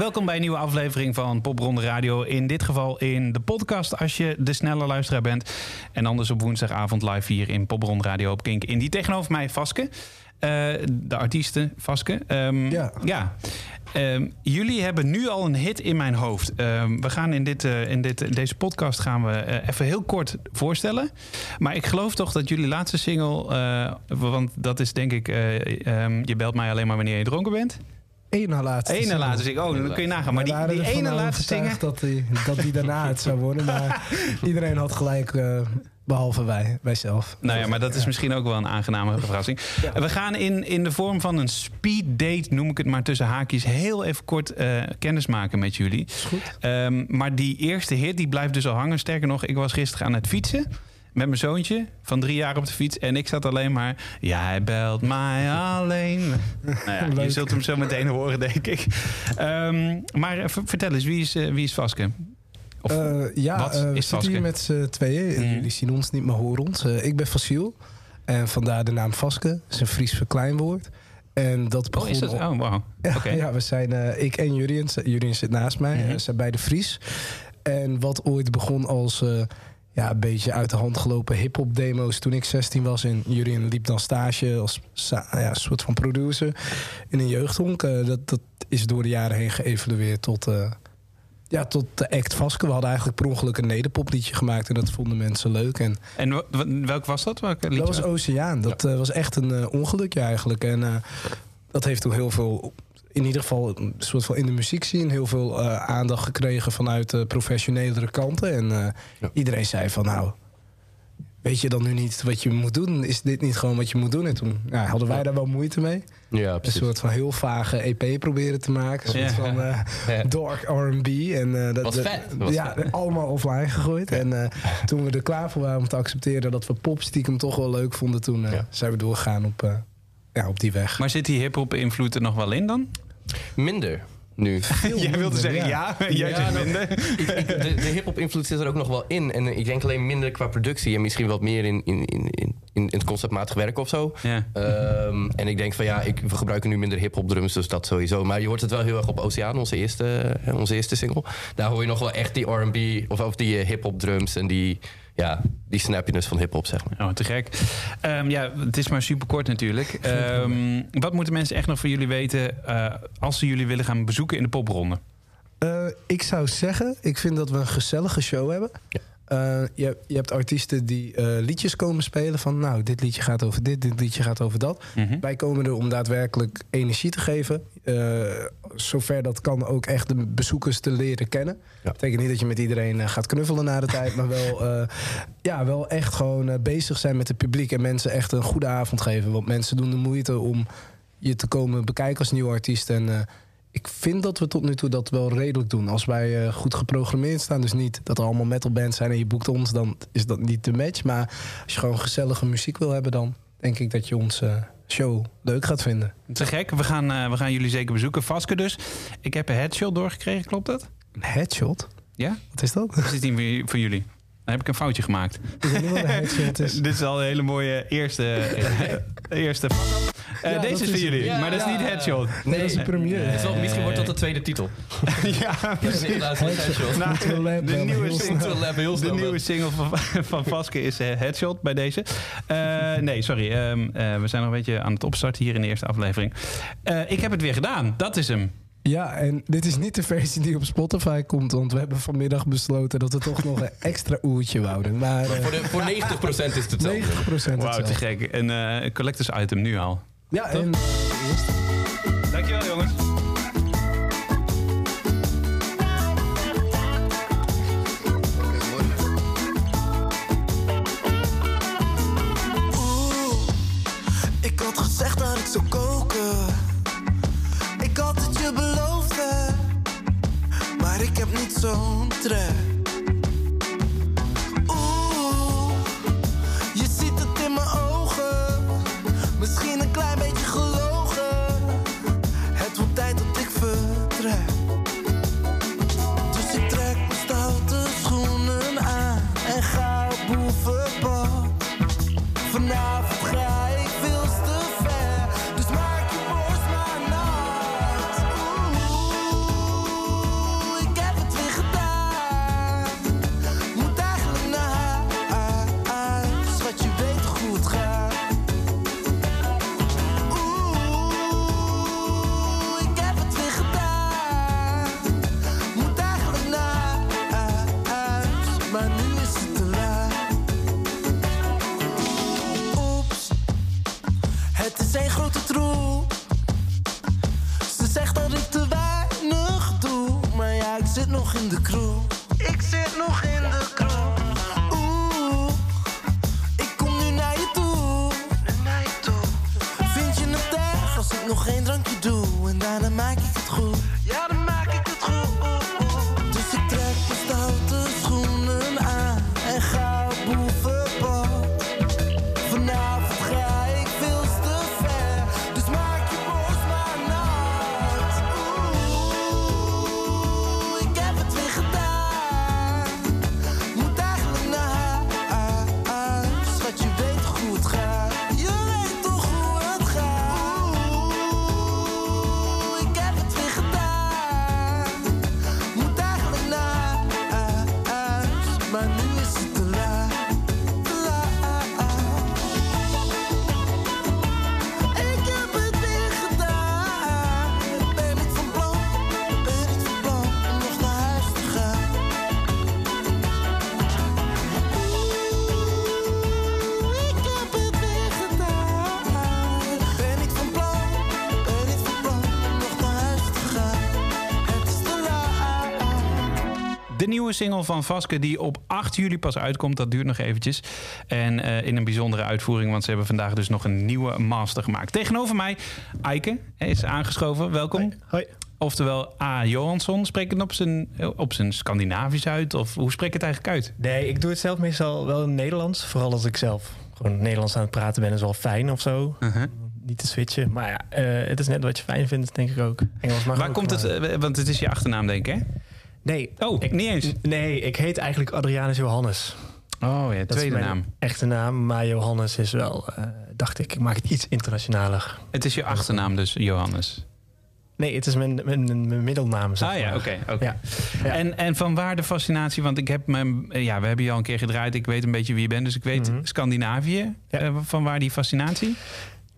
welkom bij een nieuwe aflevering van Popronde Radio. In dit geval in de podcast als je de snelle luisteraar bent. En anders op woensdagavond live hier in Popronde Radio op Kink. In die tegenover mij Vaske. Uh, de artiesten Vaske. Um, ja. ja. Um, jullie hebben nu al een hit in mijn hoofd. Um, we gaan in, dit, uh, in dit, deze podcast gaan we uh, even heel kort voorstellen. Maar ik geloof toch dat jullie laatste single... Uh, want dat is denk ik... je belt mij alleen maar wanneer je dronken bent. Eén na laatste Eén na laatste single. Oh, dan kun je nagaan. Maar die, die ene laatste single... dat die, dat die daarna het zou worden. Maar iedereen had gelijk... Behalve wij, wij zelf. Nou ja, maar dat is misschien ook wel een aangename verrassing. Ja. We gaan in, in de vorm van een speed date, noem ik het maar tussen haakjes, heel even kort uh, kennis maken met jullie. Is goed. Um, maar die eerste hit, die blijft dus al hangen. Sterker nog, ik was gisteren aan het fietsen met mijn zoontje van drie jaar op de fiets. En ik zat alleen maar. Ja, hij belt mij alleen. nou ja, je zult hem zo meteen horen, denk ik. Um, maar vertel eens, wie is, uh, wie is Vaske? Of, uh, ja, uh, we zitten hier met z'n tweeën. Mm. Jullie zien ons niet, maar horen ons. Uh, ik ben Fasiel. En vandaar de naam Vaske. Dat is een Fries verkleinwoord. En dat begon... Oh, is dat? Oh, wow. Ja, okay. ja, we zijn... ik en Jurien. Jurien zit naast mij. Mm -hmm. We zijn beide Fries. En wat ooit begon als... ja, een beetje uit de hand gelopen hip-hop demo's toen ik 16 was. En Jurien liep dan stage als ja, soort van producer in een jeugdhonk. dat, dat is door de jaren heen geëvalueerd tot ja, tot de act Vaske. We hadden eigenlijk per ongeluk een nederpopliedje gemaakt. En dat vonden mensen leuk. En, en welk was dat? Welk liedje? Dat was Oceaan. Dat ja. uh, was echt een ongelukje eigenlijk. En dat heeft toen heel veel... In ieder geval een soort van in de muziek zien. Heel veel aandacht gekregen vanuit de professionelere kanten. En ja. iedereen zei van nou... Weet je dan nu niet wat je moet doen? Is dit niet gewoon wat je moet doen? En toen ja, hadden wij daar wel moeite mee. Ja, een soort van heel vage EP proberen te maken. Een soort van uh, ja. dark R&B. En, uh, dat, was vet. Was ja, vet. allemaal offline gegooid. En uh, toen we er klaar voor waren om te accepteren dat we pop stiekem toch wel leuk vonden, toen ja. zijn we doorgegaan op, ja, op die weg. Maar zit die hip-hop invloed er nog wel in dan? Minder. Nu. Jij wilde zeggen ja, ja jij zegt minder. Ik, ik, de de hip-hop invloed zit er ook nog wel in. En ik denk alleen minder qua productie en misschien wat meer in, in, in, in, in het conceptmatig werk of zo. Ja. Um, en ik denk van ja, ik, we gebruiken nu minder hip-hop drums, dus dat sowieso. Maar je hoort het wel heel erg op Oceaan, onze eerste, onze eerste single. Daar hoor je nog wel echt die RB of, of die hip-hop drums en die ja, die snappiness van hip-hop, zeg maar. Oh, te gek. Um, ja, het is maar super kort natuurlijk. Um, wat moeten mensen echt nog van jullie weten uh, als ze jullie willen gaan bezoeken in de popronde? Uh, ik zou zeggen, ik vind dat we een gezellige show hebben. Ja. Uh, je, je, hebt artiesten die uh, liedjes komen spelen van... nou, dit liedje gaat over dit, dit liedje gaat over dat. Mm -hmm. Wij komen er om daadwerkelijk energie te geven. Uh, zover dat kan ook echt de bezoekers te leren kennen. Dat Ja. betekent niet dat je met iedereen gaat knuffelen na de tijd... maar wel, ja, wel echt gewoon bezig zijn met het publiek... en mensen echt een goede avond geven. Want mensen doen de moeite om je te komen bekijken als nieuwe artiest... en ik vind dat we tot nu toe dat wel redelijk doen. Als wij uh, goed geprogrammeerd staan, dus niet dat er allemaal metalbands zijn en je boekt ons, dan is dat niet de match. Maar als je gewoon gezellige muziek wil hebben, dan denk ik dat je onze uh, show leuk gaat vinden. Te gek. We gaan, uh, we gaan jullie zeker bezoeken. Vaske dus. Ik heb een headshot doorgekregen, klopt dat? Een headshot? Ja. Wat is dat? Dat is die voor jullie. Dan heb ik een foutje gemaakt. Is. Dit is al een hele mooie eerste... eerste uh, ja, deze is voor jullie, ja, maar dat is niet headshot. Nee, dat is. Nee. Wel, misschien wordt dat de tweede titel. ja, precies. Nou, de, nieuwe single, de nieuwe single van, van Vaske is uh, headshot bij deze. Uh, nee, sorry. Um, we zijn nog een beetje aan het opstarten hier in de eerste aflevering. ik heb het weer gedaan. Dat is hem. Ja, en dit is niet de versie die op Spotify komt. Want we hebben vanmiddag besloten dat we toch nog een extra oertje wouden. Maar, uh, voor, de, voor 90% is het hetzelfde. 90% Wauw, te gek. Een uh, collectors item nu al. Ja, en eerst. Zo'n nieuwe single van Vaske die op 8 juli pas uitkomt, dat duurt nog eventjes. En eh, in een bijzondere uitvoering, want ze hebben vandaag dus nog een nieuwe master gemaakt. Tegenover mij, Eike is aangeschoven. Welkom. Hoi. Oftewel A. Johansson. Spreek ik het op zijn, op zijn Scandinavisch uit? Of hoe spreek ik het eigenlijk uit? Nee, ik doe het zelf meestal wel in Nederlands. Vooral als ik zelf gewoon Nederlands aan het praten ben, is wel fijn of zo. Uh-huh. Niet te switchen. Maar ja, eh, het is net wat je fijn vindt, denk ik ook. Engels mag Waar komt het? maar- eh, Want het is je achternaam, denk ik, hè? Nee. Oh, ik, niet eens. Nee, ik heet eigenlijk Adrianus Johannes. Oh ja, Dat is tweede mijn naam. Echte naam, maar Johannes is wel, eh, dacht ik, ik maak het iets internationaler. Het is je achternaam dus, Johannes. Nee, het is mijn, mijn, mijn, mijn middelnaam. Zeg Ah ja, oké. oké. Ja. Ja. En, en van waar de fascinatie? Want ik heb mijn, ja, we hebben je al een keer gedraaid. Ik weet een beetje wie je bent, dus ik weet Mhm. Scandinavië. Ja. Eh, van waar die fascinatie?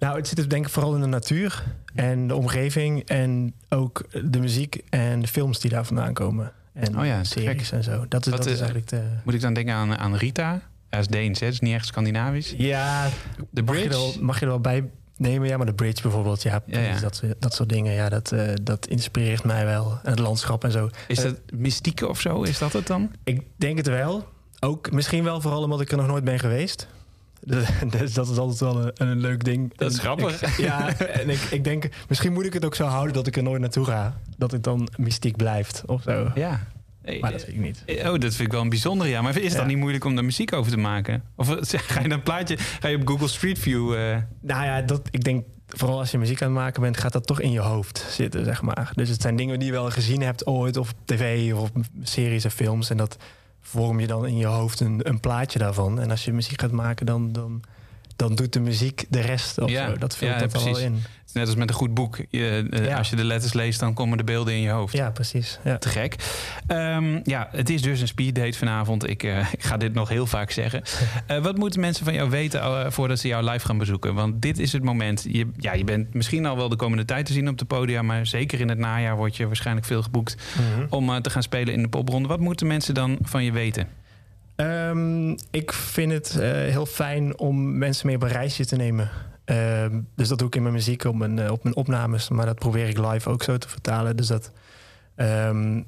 Nou, het zit dus denk ik vooral in de natuur en de omgeving en ook de muziek en de films die daar vandaan komen. En Oh ja, series gek. en zo. Dat is, Wat, dat is eh, eigenlijk de... Moet ik dan denken aan, aan Rita? Ja, is Deens, hè? Is niet echt Scandinavisch. Ja, De mag je, er Bridge? wel, mag je er wel bij nemen? Ja, maar de bridge bijvoorbeeld. Ja, Ja, ja. precies, Dat, dat soort dingen. Ja, dat, eh, dat inspireert mij wel. En het landschap en zo. Is Eh, dat mystieke of zo? Is dat het dan? Ik denk het wel. Ook misschien wel vooral omdat ik er nog nooit ben geweest. Dus dat is altijd wel een, een leuk ding. Dat is En grappig. ik- ja, en ik, ik denk, misschien moet ik het ook zo houden dat ik er nooit naartoe ga. Dat het dan mystiek blijft of zo. Ja. Maar dat weet ik niet. eh, Oh, dat vind ik wel een bijzonder, ja. Maar is het dan niet moeilijk om daar muziek over te maken? Of ga je een plaatje, ga je op Google Street View... eh, Nou ja, dat, ik denk vooral als je muziek aan het maken bent, gaat dat toch in je hoofd zitten, zeg maar. Dus het zijn dingen die je wel gezien hebt ooit, of op tv, of op series en films. En dat vorm je dan in je hoofd een, een plaatje daarvan. En als je muziek gaat maken, dan, dan, dan doet de muziek de rest of Ja, zo. Dat vult ja, dat er wel in. Net als met een goed boek. Je, eh, Ja. Als je de letters leest, dan komen de beelden in je hoofd. Ja, precies. Ja. Te gek. Ehm, ja, het is dus een speeddate vanavond. Ik, eh, ik ga dit nog heel vaak zeggen. Eh, wat moeten mensen van jou weten voordat ze jou live gaan bezoeken? Want dit is het moment. Je, ja, je bent misschien al wel de komende tijd te zien op de podia. Maar zeker in het najaar word je waarschijnlijk veel geboekt Mhm. om te gaan spelen in de popronde. Wat moeten mensen dan van je weten? Ehm, ik vind het heel fijn om mensen mee op een reisje te nemen. Ehm, dus dat doe ik in mijn muziek, op mijn, eh, op mijn opnames. Maar dat probeer ik live ook zo te vertalen. Dus dat ehm,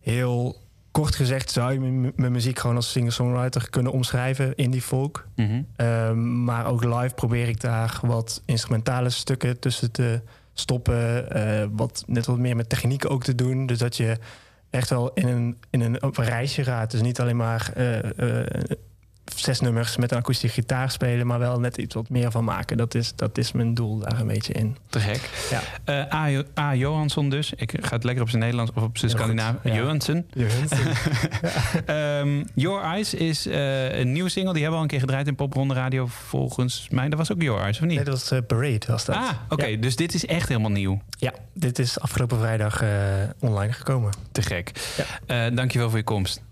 heel kort gezegd zou je mijn, muziek gewoon als singer-songwriter kunnen omschrijven in die folk. Mhm. Ehm, maar ook live probeer ik daar wat instrumentale stukken tussen te stoppen. eh, wat net wat meer met techniek ook te doen. Dus dat je echt wel in een, in een, op een reisje gaat. Dus niet alleen maar eh, zes nummers met een akoestische gitaar spelen, maar wel net iets wat meer van maken. Dat is, dat is mijn doel daar een beetje in. Te gek. Ja. Eh, A. Jo- A. Johansson dus. Ik ga het lekker op zijn Nederlands of op zijn Scandinavisch. ja. Johansson. Ehm, Your Eyes is eh, een nieuwe single. Die hebben we al een keer gedraaid in Popronde Radio. Volgens mij, dat was ook Your Eyes, of niet? Nee, dat was eh, Parade. Was dat. ah, oké. Dus dit is echt helemaal nieuw. Ja, dit is afgelopen vrijdag online gekomen. Te gek. Ja. Dankjewel voor je komst.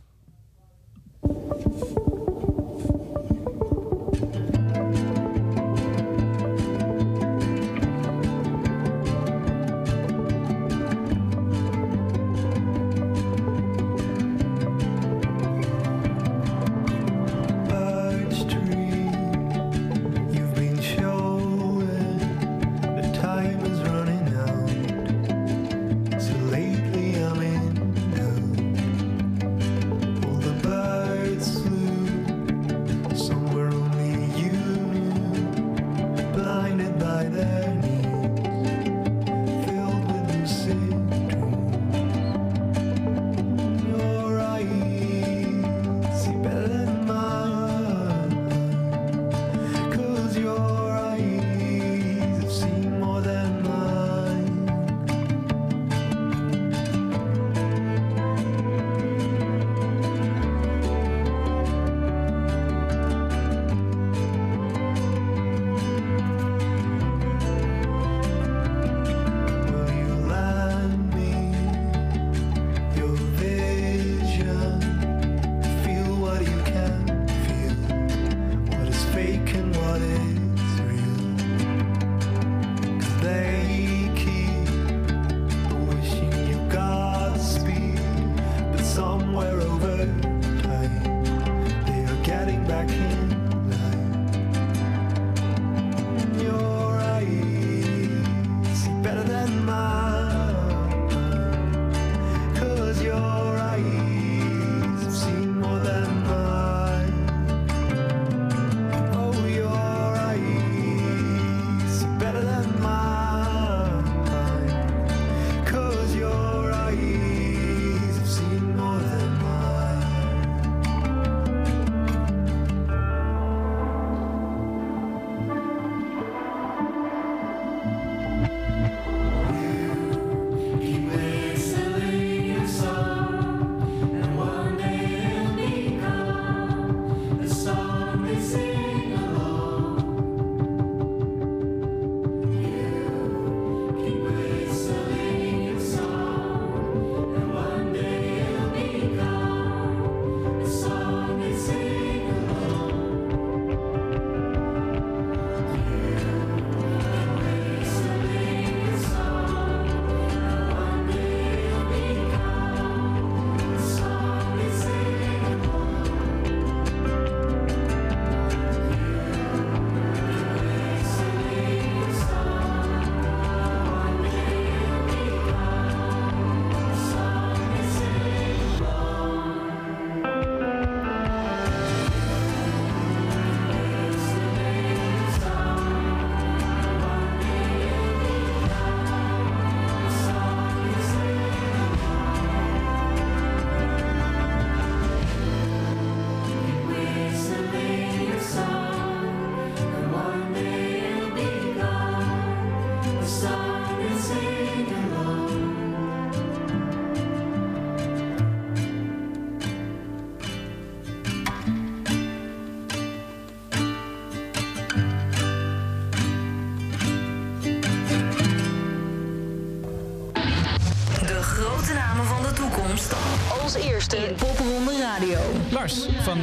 Radio. Lars van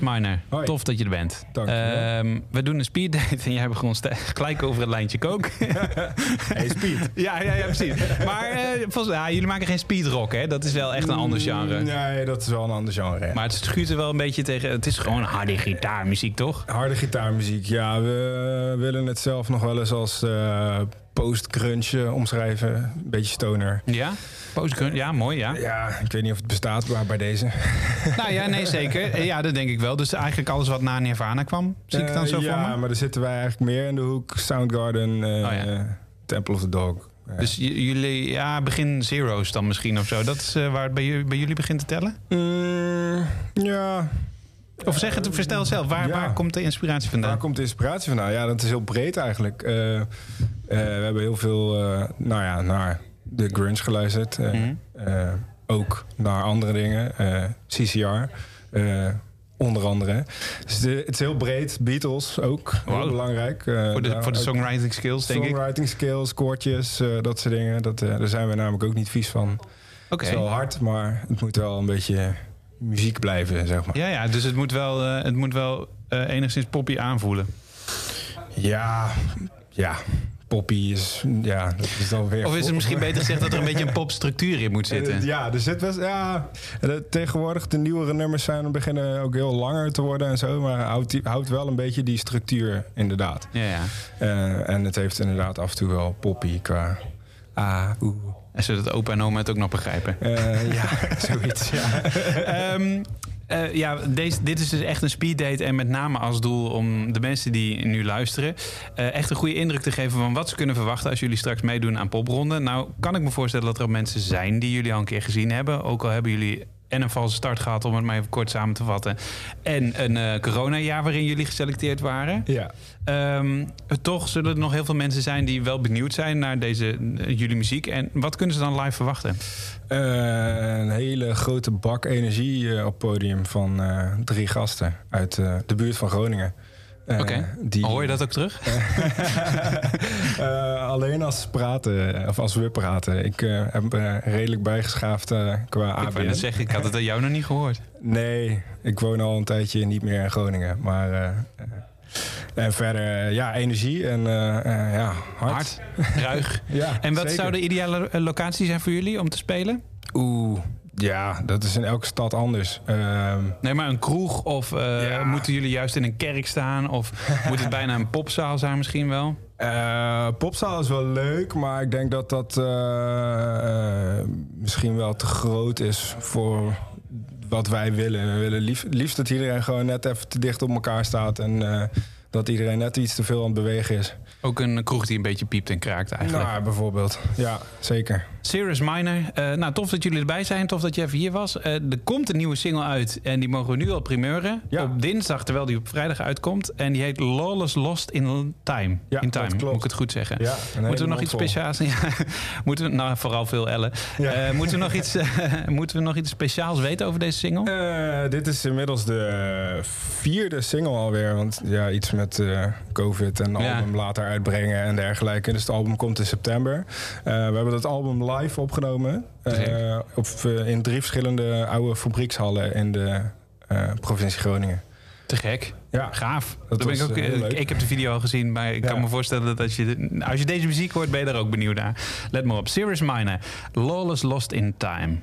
Minor. Hoi. Tof dat je er bent. Dankjewel. Ehm, we doen een speeddate en jij begon gelijk over het lijntje kook. Hey, Speed. ja, ja, ja, precies. Maar eh, volgens, ja, jullie maken geen speedrock, hè? Dat is wel echt een ander genre. Mm, Nee, dat is wel een ander genre. Maar het schuurt er wel een beetje tegen. Het is gewoon harde gitaarmuziek, toch? Harde gitaarmuziek, ja. We willen het zelf nog wel eens als post-grunge omschrijven. Een beetje stoner. Ja? Postgrunge, ja, mooi, ja. Ja, ik weet niet of het bestaat, maar bij deze. Nou ja, nee, zeker. Ja, dat denk ik wel. Dus eigenlijk alles wat na Nirvana kwam, zie ik dan Eh, zo ja, voor me? maar dan zitten wij eigenlijk meer in de hoek Soundgarden, eh Oh ja. Temple of the Dog. Ja. Dus jullie, ja, begin zero's dan misschien of zo. Dat is eh, waar het bij, jullie- bij jullie begint te tellen? Mm, ja, Of zeg het, verstel zelf. Waar, Ja. waar komt de inspiratie Waar vandaan? komt de inspiratie vandaan? Ja, dat is heel breed eigenlijk. Eh, eh, we hebben heel veel eh, nou ja, naar de grunge geluisterd. Mhm. ook naar andere dingen. CCR. onder andere. Dus de- het is heel breed. Beatles ook. Heel belangrijk. Voor de, daar voor de songwriting skills, denk ik. Songwriting skills, koortjes, dat soort dingen. Dat, daar zijn we namelijk ook niet vies van. Oké. Het is wel hard, maar het moet wel een beetje muziek blijven, zeg maar. Ja, ja, dus het moet wel, eh, het moet wel eh, enigszins poppy aanvoelen. Ja, ja. Poppy is, ja, dat is dan weer... Of is het misschien beter gezegd dat er een beetje een popstructuur in moet zitten? Ja, er zit best, ja, tegenwoordig de nieuwere nummers zijn beginnen ook heel langer te worden en zo, maar houdt, wel een beetje die structuur inderdaad. Ja, ja. Eh, en het heeft inderdaad af en toe wel poppy qua ah, oeh. En zodat opa en oma het ook nog begrijpen. Eh, ja, zoiets. Ja. Ehm, eh, ja, deze, dit is dus echt een speeddate. En met name als doel om de mensen die nu luisteren... eh, echt een goede indruk te geven van wat ze kunnen verwachten... als jullie straks meedoen aan popronde. Nou, kan ik me voorstellen dat er ook mensen zijn die jullie al een keer gezien hebben. Ook al hebben jullie en een valse start gehad, om het maar even kort samen te vatten. En een eh coronajaar waarin jullie geselecteerd waren. ja. Ehm, toch zullen er nog heel veel mensen zijn die wel benieuwd zijn naar deze, eh, jullie muziek. En wat kunnen ze dan live verwachten? Eh, een hele grote bak energie eh, op podium van drie gasten uit de buurt van Groningen. Oké, die- hoor je dat ook terug? Alleen als ze praten, of als we praten. Ik heb redelijk bijgeschaafd qua Ik wou ABN. net zeggen, ik had het aan jou nog niet gehoord. Nee, ik woon al een tijdje niet meer in Groningen. Maar en verder, eh, ja, energie en eh, eh, ja, hard. Hard, ruig. Ja, En wat zeker. zou de ideale locatie zijn voor jullie om te spelen? Oeh, ja, dat is in elke stad anders. Ehm, Nee, maar een kroeg of Ja. moeten jullie juist in een kerk staan? Of moet het bijna een popzaal zijn misschien wel? Popzaal is wel leuk, maar ik denk dat dat misschien wel te groot is voor wat wij willen. We willen lief, liefst dat iedereen gewoon net even te dicht op elkaar staat en dat iedereen net iets te veel aan het bewegen is. Ook een kroeg die een beetje piept en kraakt eigenlijk. Nou, bijvoorbeeld. Ja, zeker. Cirrus Minor. Eh, nou, tof dat jullie erbij zijn. Tof dat je even hier was. Eh, er komt een nieuwe single uit. En die mogen we nu al primeuren. Ja. Op dinsdag, terwijl die op vrijdag uitkomt. En die heet Lawless Lost in Time. Ja, in Time, moet ik het goed zeggen. Ja, Moeten we nog iets speciaals... Ja, moeten we, nou, vooral veel Ellen. Ja. Eh, moeten, we nog iets, moeten we nog iets speciaals weten over deze single? Dit is inmiddels de vierde single alweer. Want ja, iets met eh, COVID en Ja. album later uitbrengen en dergelijke. Dus het album komt in september. Eh, we hebben dat album live opgenomen. eh, op, in drie verschillende oude fabriekshallen in de provincie Groningen. Te gek. Ja, Gaaf. Dat ben ik, ook, ik heb de video al gezien, maar ik Ja. kan me voorstellen dat als je, als je deze muziek hoort, ben je daar ook benieuwd naar. Let maar op. Serious Minor. Lawless Lost in Time.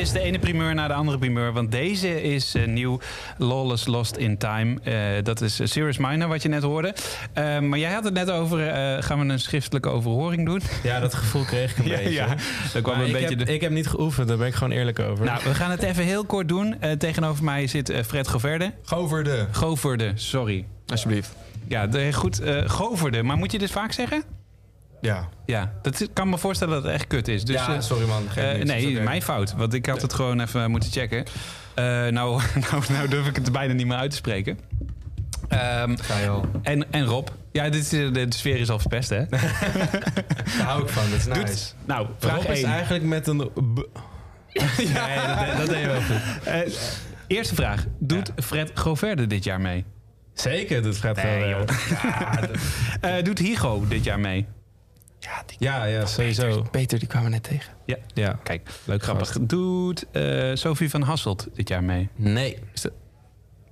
Is de ene primeur naar de andere primeur. Want deze is eh, nieuw. Lawless Lost in Time. Eh, dat is eh, Serious Minor, wat je net hoorde. Eh, maar jij had het net over... eh, gaan we een schriftelijke overhoring doen? Ja, dat gevoel kreeg ik een Ja, beetje. ja. Daar kwam Maar een ik, beetje heb, de- ik heb niet geoefend, daar ben ik gewoon eerlijk over. Nou, we gaan het even heel kort doen. Eh, tegenover mij zit Fred Goverde. Goverde. Goverde, sorry. Alsjeblieft. Ja, de, goed. eh Goverde. Maar moet je dit vaak zeggen? Ja. Ja, dat is- kan me voorstellen dat het echt kut is. Dus, ja, eh, sorry man. Eh, niks, nee, mijn fout. Want ik had het gewoon even moeten checken. Eh, nou, nou, nou durf ik het bijna niet meer uit te spreken. Ga je al. en, en Rob. Ja, dit is, de, sfeer is al verpest, hè? Daar hou ik van, dat is nice. Doet, nou, vraag Rob is 1. eigenlijk met een... b- Nee, dat, dat deed je wel goed. Eh, eerste vraag. Doet Fred Goverde dit jaar mee? Zeker, dat Nee, wel... joh. eh, Eh, doet Higo dit jaar mee? Ja, ja, sowieso. Peter, die kwamen we net tegen. Ja. Ja. Kijk, leuk grappig. Doet eh Sophie van Hasselt dit jaar mee? Nee.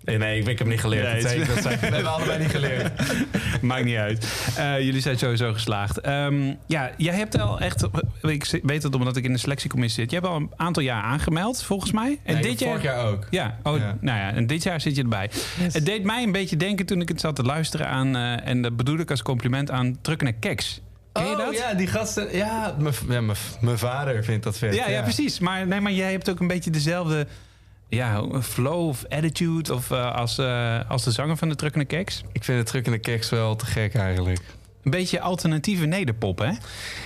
Nee, nee, ik, ik heb niet geleerd. Nee, dat dat zei, We hebben allebei niet geleerd. Maakt niet uit. Eh, jullie zijn sowieso geslaagd. Ehm, ja, jij hebt al echt... Ik weet het omdat ik in de selectiecommissie zit. Je hebt al een aantal jaar aangemeld, volgens mij. En Nee, dit jaar... Vorig jaar ook. Ja, oh, Ja. nou ja, en dit jaar zit je erbij. Het deed mij een beetje denken toen ik het zat te luisteren aan... eh, en dat bedoel ik als compliment aan Trukken en Keks. Ken je oh, dat? ja, die gasten. Ja, mijn- ja, vader vindt dat vet. Ja, ja, precies. Maar, nee, maar jij hebt ook een beetje dezelfde ja, flow of attitude of, eh, als, eh, als de zanger van de Trukken en Keks. Ik vind de keks wel te gek eigenlijk. Een beetje alternatieve nederpop, hè?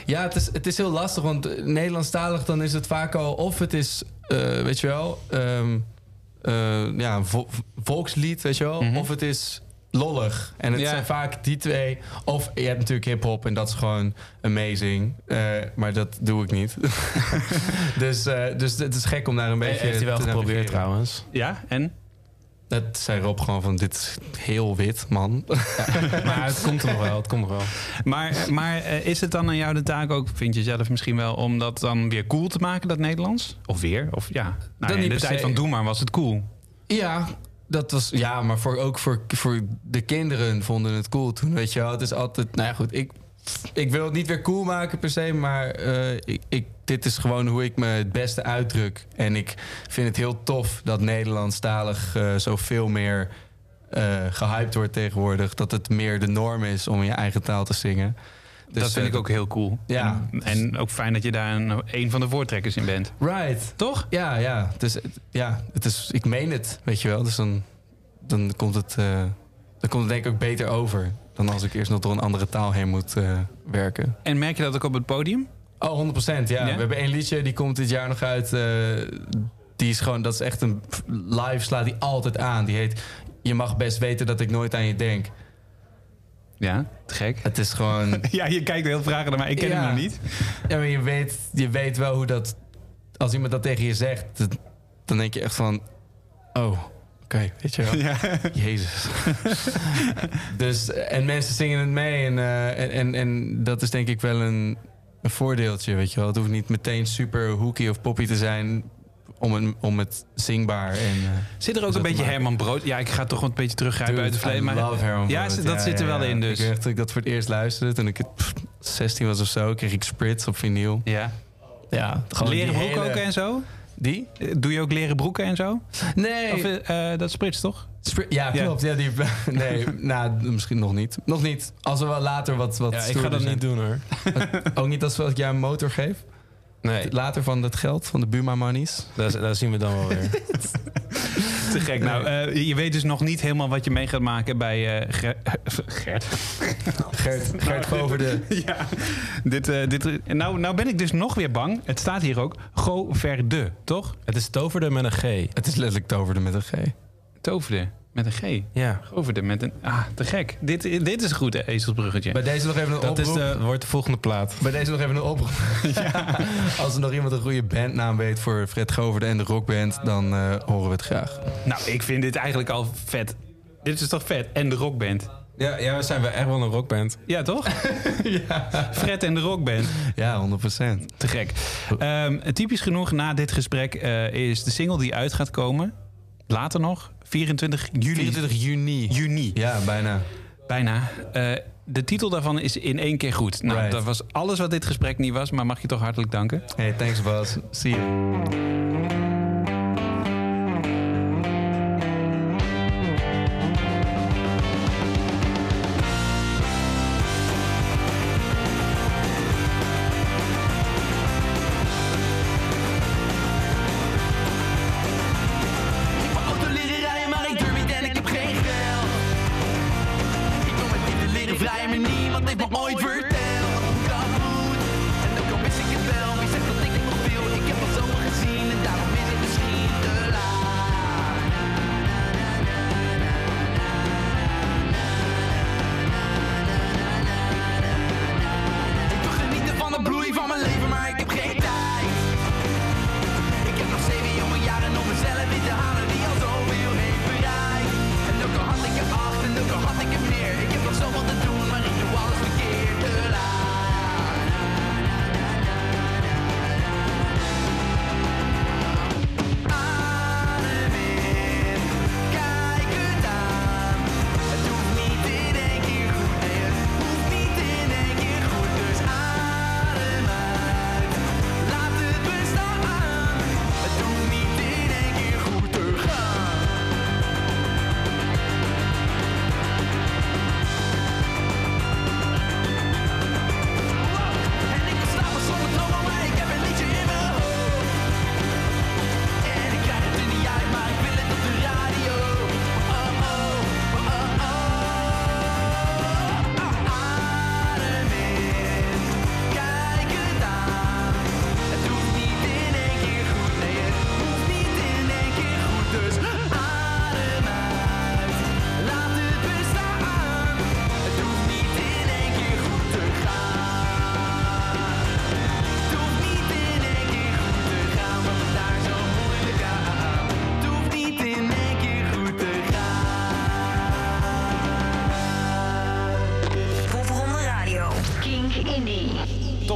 Ja, het is, het is heel lastig, want Nederlandstalig dan is het vaak al... of het is, eh, weet je wel, eh, ja, vo- volkslied, weet je wel... Mhm. of het is lollig. En het Ja. zijn vaak die twee. Of je hebt natuurlijk hip-hop en dat is gewoon amazing. Eh, maar dat doe ik niet. dus, eh, dus het is gek om daar een beetje. heeft hij wel te geprobeerd navigeren. trouwens. Ja, en? Dat zei Rob gewoon van: dit is heel wit, man. Maar het komt er nog wel, het komt nog wel. Maar, maar eh, is het dan aan jou de taak ook, vind je zelf misschien wel, om dat dan weer cool te maken, dat Nederlands? Of weer? Of ja, nou, ja, in niet de tijd van Doe maar was het cool. Ja, dat was. Ja, maar voor, ook voor, voor de kinderen vonden het cool toen. Weet je wel, het is altijd. Nou ja, goed. Ik, ik wil het niet weer cool maken per se, maar eh, ik, ik, dit is gewoon hoe ik me het beste uitdruk. En ik vind het heel tof dat Nederlandstalig eh zoveel meer eh gehyped wordt tegenwoordig. Dat het meer de norm is om in je eigen taal te zingen. Dus, dat vind eh, ik ook heel cool. Ja. En, en ook fijn dat je daar een, een van de voortrekkers in bent. Right. Toch? Ja, ja. Dus ja, het is, ik meen het, weet je wel. Dus dan, dan, komt het, eh, dan komt het denk ik ook beter over. Dan als ik eerst nog door een andere taal heen moet eh, werken. En merk je dat ook op het podium? Oh, 100 procent, ja. Ja? We hebben één liedje, die komt dit jaar nog uit. die is gewoon, dat is echt een... Live slaat die altijd aan. Die heet... Je mag best weten dat ik nooit aan je denk. Ja, te gek. Het is gewoon... Ja, je kijkt heel vragen naar mij. Ik ken Ja. hem nog niet. Ja, maar je weet, je weet wel hoe dat... Als iemand dat tegen je zegt, dat- dan denk je echt van... Oh, oké, weet je wel. Ja. Jezus. dus, en mensen zingen het mee. En, eh, en, en, en dat is denk ik wel een, een voordeeltje, weet je wel. Het hoeft niet meteen super hooky of poppy te zijn... om het, om het zingbaar en... eh, Zit er ook een beetje Herman Brood? Ja, ik ga toch een beetje teruggrijpen Dude, uit het verleden. I Maar ja, dat zit er wel in dus. Ik weet echt dat ik dat voor het eerst luisterde. Toen ik het, pff, 16 was of zo, kreeg ik Spritz op vinyl. Ja. Ja, gewoon Leren broeken hele- ook en zo? Die? Doe je ook leren broeken en zo? Nee. Of eh, dat sprits toch? Spri- ja, Ja. klopt. Ja, die, nee, nou, misschien nog niet. Nog niet. Als we wel later wat, wat Ja, ik ga dat zijn. niet doen hoor. Ook niet als ik jou een motor geef? Nee, Later van dat geld, van de Buma Monies? daar, daar zien we dan wel weer. Te gek. Nou, eh, je weet dus nog niet helemaal wat je mee gaat maken bij eh, Ger- Gert. Gert, Gert Goverde. ja, dit, eh, dit, nou, nou ben ik dus nog weer bang. Het staat hier ook. Goverde, toch? Het is toverde met een G. Het is letterlijk toverde met een G. Toverde, met een G. Ja. Goverde, met een... Ah, te gek. Dit, dit is een goed, ezelsbruggetje. Bij deze nog even een Dat is oproep. de, wordt de volgende plaat. Bij deze nog even een oproep. Als er nog iemand een goede bandnaam weet voor Fred Goverde en de rockband, dan eh, horen we het graag. Nou, ik vind dit eigenlijk al vet. Dit is toch vet? En de rockband. Ja, ja, we zijn wel echt wel een rockband. Ja, toch? ja. Fred en de rockband. Ja, 100% Te gek. Ehm, typisch genoeg na dit gesprek eh, is de single die uit gaat komen. Later nog. 24 juli. 24 juni. juni. Ja, bijna. Bijna. Eh, de titel daarvan is in één keer goed. Nou, Right. dat was alles wat dit gesprek niet was. Maar mag je toch hartelijk danken. Hey, thanks Bas. See you.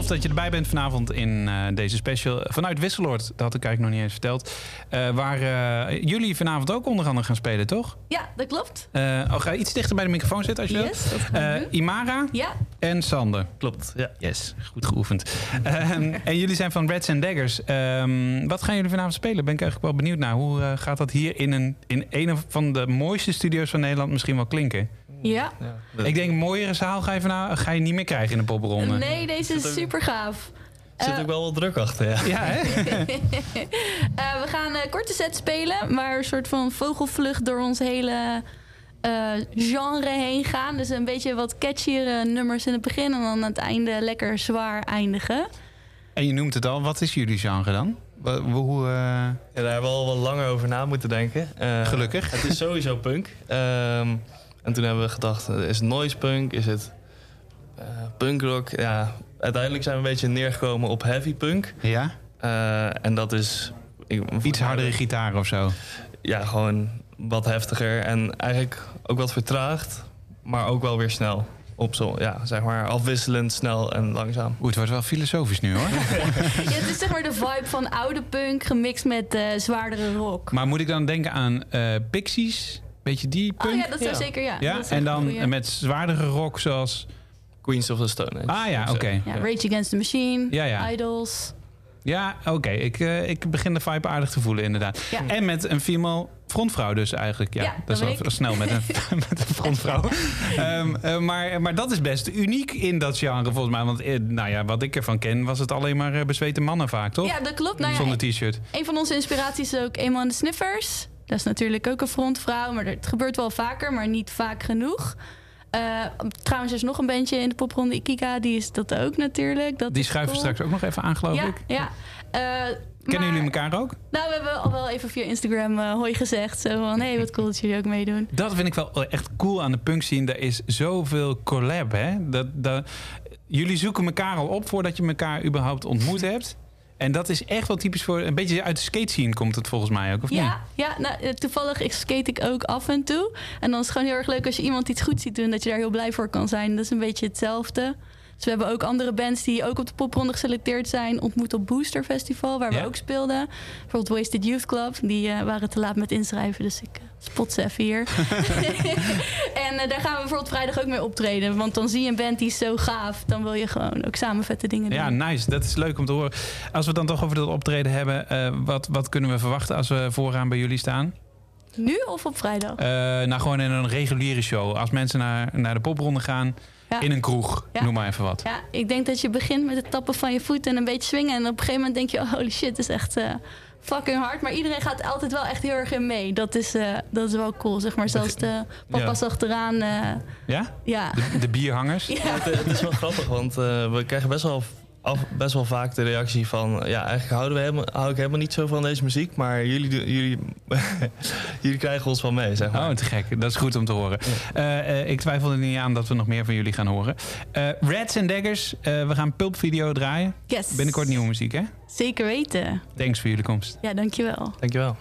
Tof dat je erbij bent vanavond in eh, deze special vanuit Wisseloord. Dat had ik eigenlijk nog niet eens verteld. Eh, waar eh, jullie vanavond ook onder andere gaan spelen, toch? Ja, dat klopt. Eh, oh, ga iets dichter bij de microfoon zitten als je Yes, wilt? Eh. Imara Ja, en Sander. Klopt, ja. Yes, goed geoefend. Ehm, en jullie zijn van Reds and Daggers. Ehm, wat gaan jullie vanavond spelen? Ben ik eigenlijk wel benieuwd naar. Hoe eh, gaat dat hier in een, in een van de mooiste studio's van Nederland misschien wel klinken? Ja. Ik denk een mooiere zaal ga je, vanavond, ga je niet meer krijgen in de popronde. Nee, deze is super gaaf. Er zit Eh, ook wel wat druk achter, ja. Ja, hè? Eh, we gaan een korte set spelen, waar een soort van vogelvlucht door ons hele eh, genre heen gaan. Dus een beetje wat catchiere nummers in het begin en dan aan het einde lekker zwaar eindigen. En je noemt het al. Wat is jullie genre dan? Hoe, eh, Ja, daar hebben we al wat langer over na moeten denken. Eh, Gelukkig. Het is sowieso punk. Ehm, en toen hebben we gedacht, eh, is het noise punk? Is het eh punkrock? Ja, uiteindelijk zijn we een beetje neergekomen op heavy punk. ja? Eh, en dat is... ik- Iets hardere gitaar of zo. Ja, gewoon wat heftiger. En eigenlijk ook wat vertraagd, maar ook wel weer snel. Op zo, ja, zeg maar afwisselend, snel en langzaam. Oeh, het wordt wel filosofisch nu hoor. Ja, het is zeg maar de vibe van oude punk gemixt met eh, zwaardere rock. maar moet ik dan denken aan eh Pixies? Beetje die punk? Oh ja, dat zou Ja. zeker, ja. Ja, en dan goeie. met zwaardere rock zoals... Queens of the Stone Age. Ah ja, oké. Ja, Rage Against the Machine, Ja, ja. Idols. Ja, oké. Ik, eh, ik begin de vibe aardig te voelen inderdaad. Ja. En met een female frontvrouw dus eigenlijk. Ja, Ja, dat, dat is wel snel met een, met een frontvrouw. Ehm, eh, maar, maar dat is best uniek in dat genre volgens mij. Want eh, nou ja, wat ik ervan ken was het alleen maar eh, bezweten mannen vaak, toch? Ja, dat klopt. Nou ja, Zonder t-shirt. Een van onze inspiraties is ook eenmaal de Sniffers. Dat is natuurlijk ook een frontvrouw, maar het gebeurt wel vaker, maar niet vaak genoeg. Eh, trouwens, er is nog een bandje in de popronde, Ikika, die is dat ook natuurlijk. Dat Die schuiven cool. straks ook nog even aan, geloof Ja, ik. ja. Eh, Kennen maar- jullie elkaar ook? Nou, we hebben al wel even via Instagram eh, hoi gezegd. Zo van, hey, wat cool dat jullie ook meedoen. Dat vind ik wel echt cool aan de punk scene. Er is zoveel collab, hè? Dat, dat, jullie zoeken elkaar al op voordat je elkaar überhaupt ontmoet hebt. En dat is echt wel typisch voor... Een beetje uit de skate scene komt het volgens mij ook, of niet? Ja, ja nou, eh, toevallig ik skate ik ook af en toe. En dan is het gewoon heel erg leuk als je iemand iets goed ziet doen... dat je daar heel blij voor kan zijn. Dat is een beetje hetzelfde. Dus we hebben ook andere bands die ook op de popronde geselecteerd zijn... ontmoet op Booster Festival, waar Ja. we ook speelden. Bijvoorbeeld Wasted Youth Club. Die eh, waren te laat met inschrijven, dus ik eh, spot ze even hier. en eh, daar gaan we bijvoorbeeld vrijdag ook mee optreden. Want dan zie je een band die is zo gaaf... dan wil je gewoon ook samen vette dingen doen. Ja, nice. Dat is leuk om te horen. Als we het dan toch over dat optreden hebben... eh, wat, wat kunnen we verwachten als we vooraan bij jullie staan? Nu of op vrijdag? Eh, nou, gewoon in een reguliere show. Als mensen naar, naar de popronde gaan... Ja. in een kroeg, Ja. noem maar even wat. Ja, ik denk dat je begint met het tappen van je voeten en een beetje swingen. En op een gegeven moment denk je, oh, holy shit, het is echt fucking hard. Maar iedereen gaat altijd wel echt heel erg in mee. Dat is, eh, dat is wel cool, zeg maar. Zelfs de papa's achteraan, eh, Ja? ja. De, de bierhangers? Ja. Het, het is wel grappig, want eh, we krijgen best wel, af, best wel vaak de reactie van... ja, eigenlijk houden we helemaal, hou ik helemaal niet zo van deze muziek... maar jullie, jullie, jullie krijgen ons wel mee, zeg maar. Oh, te gek. Dat is goed om te horen. Eh, eh, ik twijfel er niet aan dat we nog meer van jullie gaan horen. Eh Reds and Daggers, eh, we gaan Pulp Video draaien. Yes. Binnenkort nieuwe muziek, hè? Zeker weten. Thanks voor jullie komst. Ja, dankjewel. Dankjewel.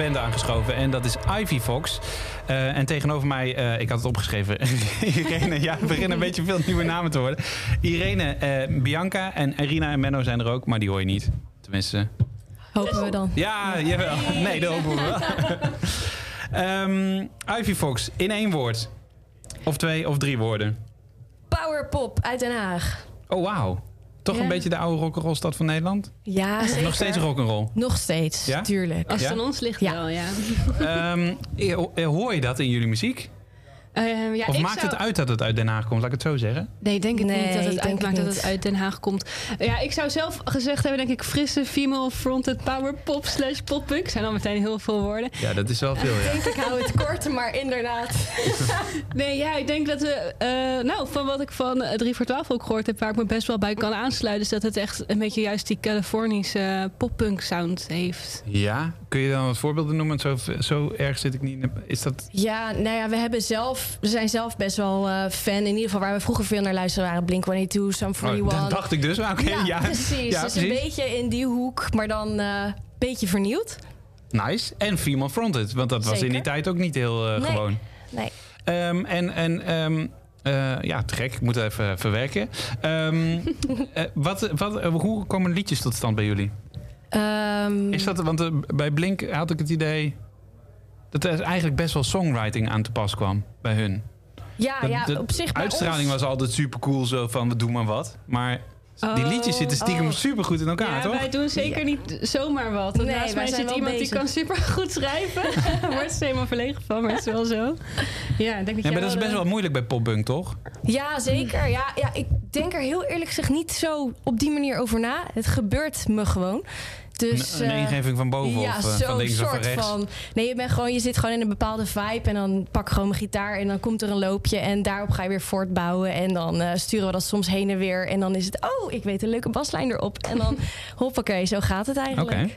Band aangeschoven en dat is Ivy Fox. Eh, en tegenover mij, eh, ik had het opgeschreven, Irene. Ja, beginnen een beetje veel nieuwe namen te worden. Irene, eh, Bianca en Irina en Menno zijn er ook, maar die hoor je niet. Tenminste, Hopen we dan. ja, jawel. Nee, dat hopen we wel. Ehm, Ivy Fox, in één woord. Of twee of drie woorden. Powerpop uit Den Haag. Oh, wauw. Toch Ja. een beetje de oude rock'n'roll stad van Nederland? Ja, zeker. nog steeds rock'n'roll? Nog steeds, Ja? tuurlijk. Als Ja? het aan ons ligt Ja. wel, ja. Ehm, eh, hoor je dat in jullie muziek? Ehm, ja of ik maakt zou- het uit dat het uit Den Haag komt, laat ik het zo zeggen? Nee, ik denk het Nee, niet dat ik het denk uitmaakt dat het uit Den Haag komt. Ja, ik zou zelf gezegd hebben, denk ik, frisse female-fronted power pop slash poppunk. Zijn al meteen heel veel woorden. Ja, dat is wel veel, Ik ja. denk, ik hou het kort, maar inderdaad. Nee, ja, ik denk dat we... eh, nou, van wat ik van eh, 3 voor 12 ook gehoord heb... waar ik me best wel bij kan aansluiten... is dat het echt een beetje juist die Californische poppunk sound heeft. Ja, kun je dan wat voorbeelden noemen? Zo, zo erg zit ik niet in. de- Is dat... Ja, nou ja, we hebben zelf, we zijn zelf best wel eh, fan. In ieder geval waar we vroeger veel naar luisteren waren. Blink-182, Sum 41. Oh, dat dacht ik dus. maar Oké, ja, ja, precies. Ja, dus een beetje in die hoek, maar dan een beetje vernieuwd. Nice. En female fronted, want dat was in die tijd ook niet heel eh, Nee. gewoon. Nee. Ehm, en en ehm, eh, ja, te gek. Ik moet even verwerken. Ehm, eh, wat, wat, eh, hoe komen liedjes tot stand bij jullie? Is dat, want eh, bij Blink had ik het idee dat er eigenlijk best wel songwriting aan te pas kwam bij hun. ja, Dat- ja, de op zich bij uitstraling ons- was altijd super cool, zo van we doen maar wat. Maar die Oh. liedjes zitten stiekem Oh. super goed in elkaar, ja, toch? wij doen zeker Ja. niet zomaar wat. Want Nee, naast wij mij zit iemand bezig. die kan super goed schrijven. Daar wordt ze helemaal verlegen van, maar het is wel zo. Ja, ik denk dat, Ja, maar dat is best de- wel moeilijk bij popbunk, toch? Ja, zeker. Ja, ja, ik denk er heel eerlijk gezegd niet zo op die manier over na. Het gebeurt me gewoon. Dus, een, een eh, ingeving van boven ja, of eh, van links of van soort rechts. van. Nee, je, bent gewoon, je zit gewoon in een bepaalde vibe. En dan pak ik gewoon mijn gitaar. En dan komt er een loopje. En daarop ga je weer voortbouwen. En dan eh, sturen we dat soms heen en weer. En dan is het. Oh, ik weet een leuke baslijn erop. En dan hoppakee, zo gaat het eigenlijk. Oké.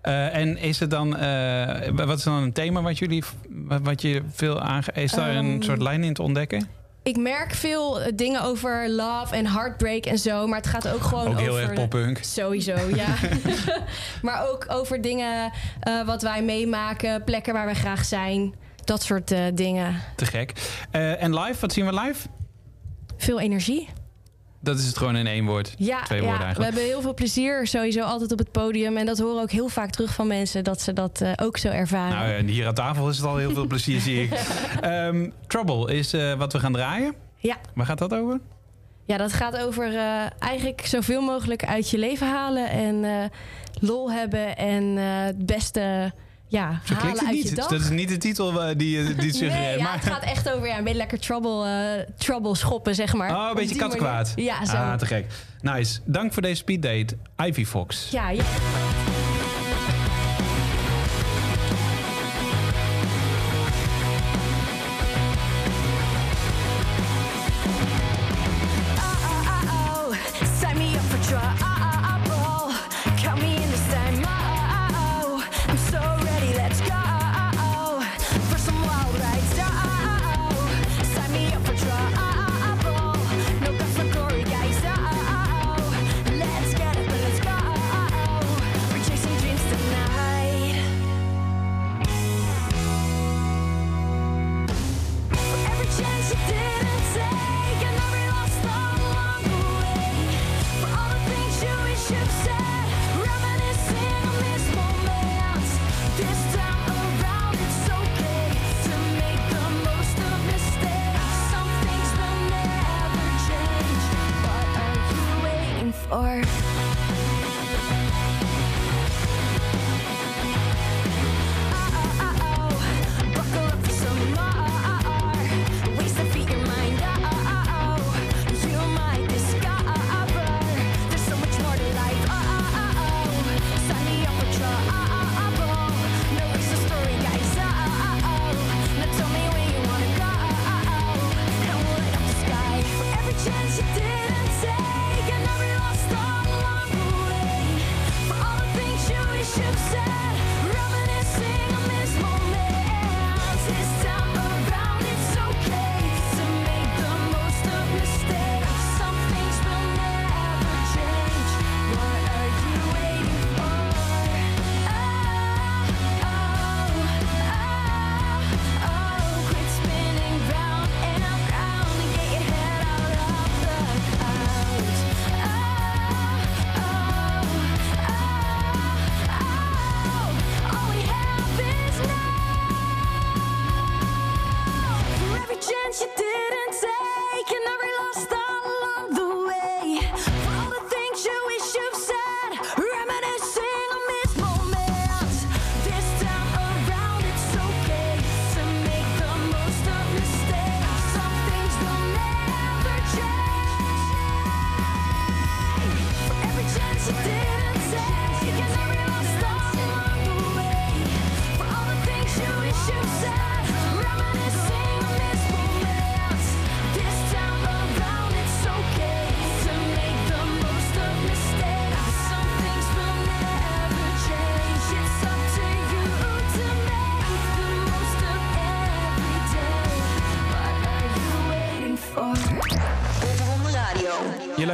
Eh, en is het dan, wat is dan een thema wat jullie, wat je veel aange... Is daar een Ehm, soort lijn in te ontdekken? Ik merk veel eh, dingen over love en heartbreak en zo. Maar het gaat ook gewoon Ook over. heel erg poppunk. Sowieso, ja. maar ook over dingen eh, wat wij meemaken, plekken waar we graag zijn. Dat soort eh, dingen. Te gek. En live, wat zien we live? Veel energie. Dat is het gewoon in één woord. Ja, Twee ja woorden we eigenlijk. hebben heel veel plezier sowieso altijd op het podium. En dat horen we ook heel vaak terug van mensen dat ze dat eh, ook zo ervaren. Nou, en hier aan tafel is het al heel veel plezier, zie ik. Ehm, Trouble is eh, wat we gaan draaien. Ja. Waar gaat dat over? Ja, dat gaat over eh, eigenlijk zoveel mogelijk uit je leven halen. En lol hebben en het beste ja, Zo halen klinkt het uit niet. je dag. Dat is niet de titel eh, die, je- die het suggereert. Nee, ja, maar... het gaat echt over ja, een beetje lekker trouble, eh, trouble schoppen, zeg maar. Oh, een beetje kattenkwaad. Ja, zo. Ah, te gek. Nice. Dank voor deze speeddate. Ivy Fox. Ja, ja. Me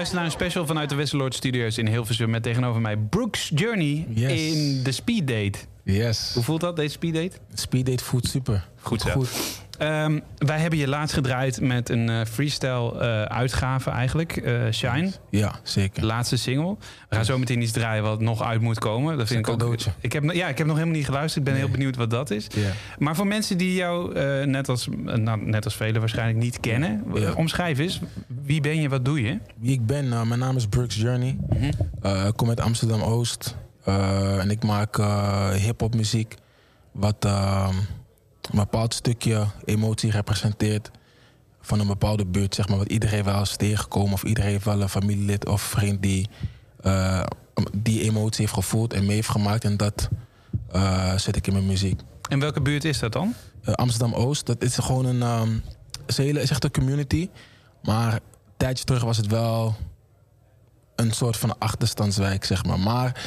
luistert naar een special vanuit de Wesseloord Studios in Hilversum... met tegenover mij Brooks Journey Yes. in de Speed Date. Yes. Hoe voelt dat, deze Speed Date? Speed date voelt super. Goed zo. Goed. Ehm, wij hebben je laatst gedraaid met een eh, freestyle eh, uitgave eigenlijk, eh, Shine. Ja, zeker. Laatste single. We gaan zo meteen iets draaien wat nog uit moet komen. Dat vind ik ook. Ik heb, ja, ik heb nog helemaal niet geluisterd. Ik ben heel benieuwd wat dat is. Maar voor mensen die jou, net, als, nou, net als velen waarschijnlijk, niet kennen, omschrijf eens. Wie ben je, wat doe je? Wie ik ben, nou, mijn naam is Brooks Journey. Mhm. Ik kom uit Amsterdam Oost. En ik maak hip-hop muziek. Wat eh, een bepaald stukje emotie representeert. Van een bepaalde buurt, zeg maar. Wat iedereen wel is tegengekomen. Of iedereen heeft wel een familielid of vriend die eh, die emotie heeft gevoeld en mee heeft gemaakt. En dat eh, zet ik in mijn muziek. En welke buurt is dat dan? Eh, Amsterdam Oost. Dat is gewoon een, ehm, is hele, is echt een community. Maar een tijdje terug was het wel een soort van achterstandswijk, zeg maar. Maar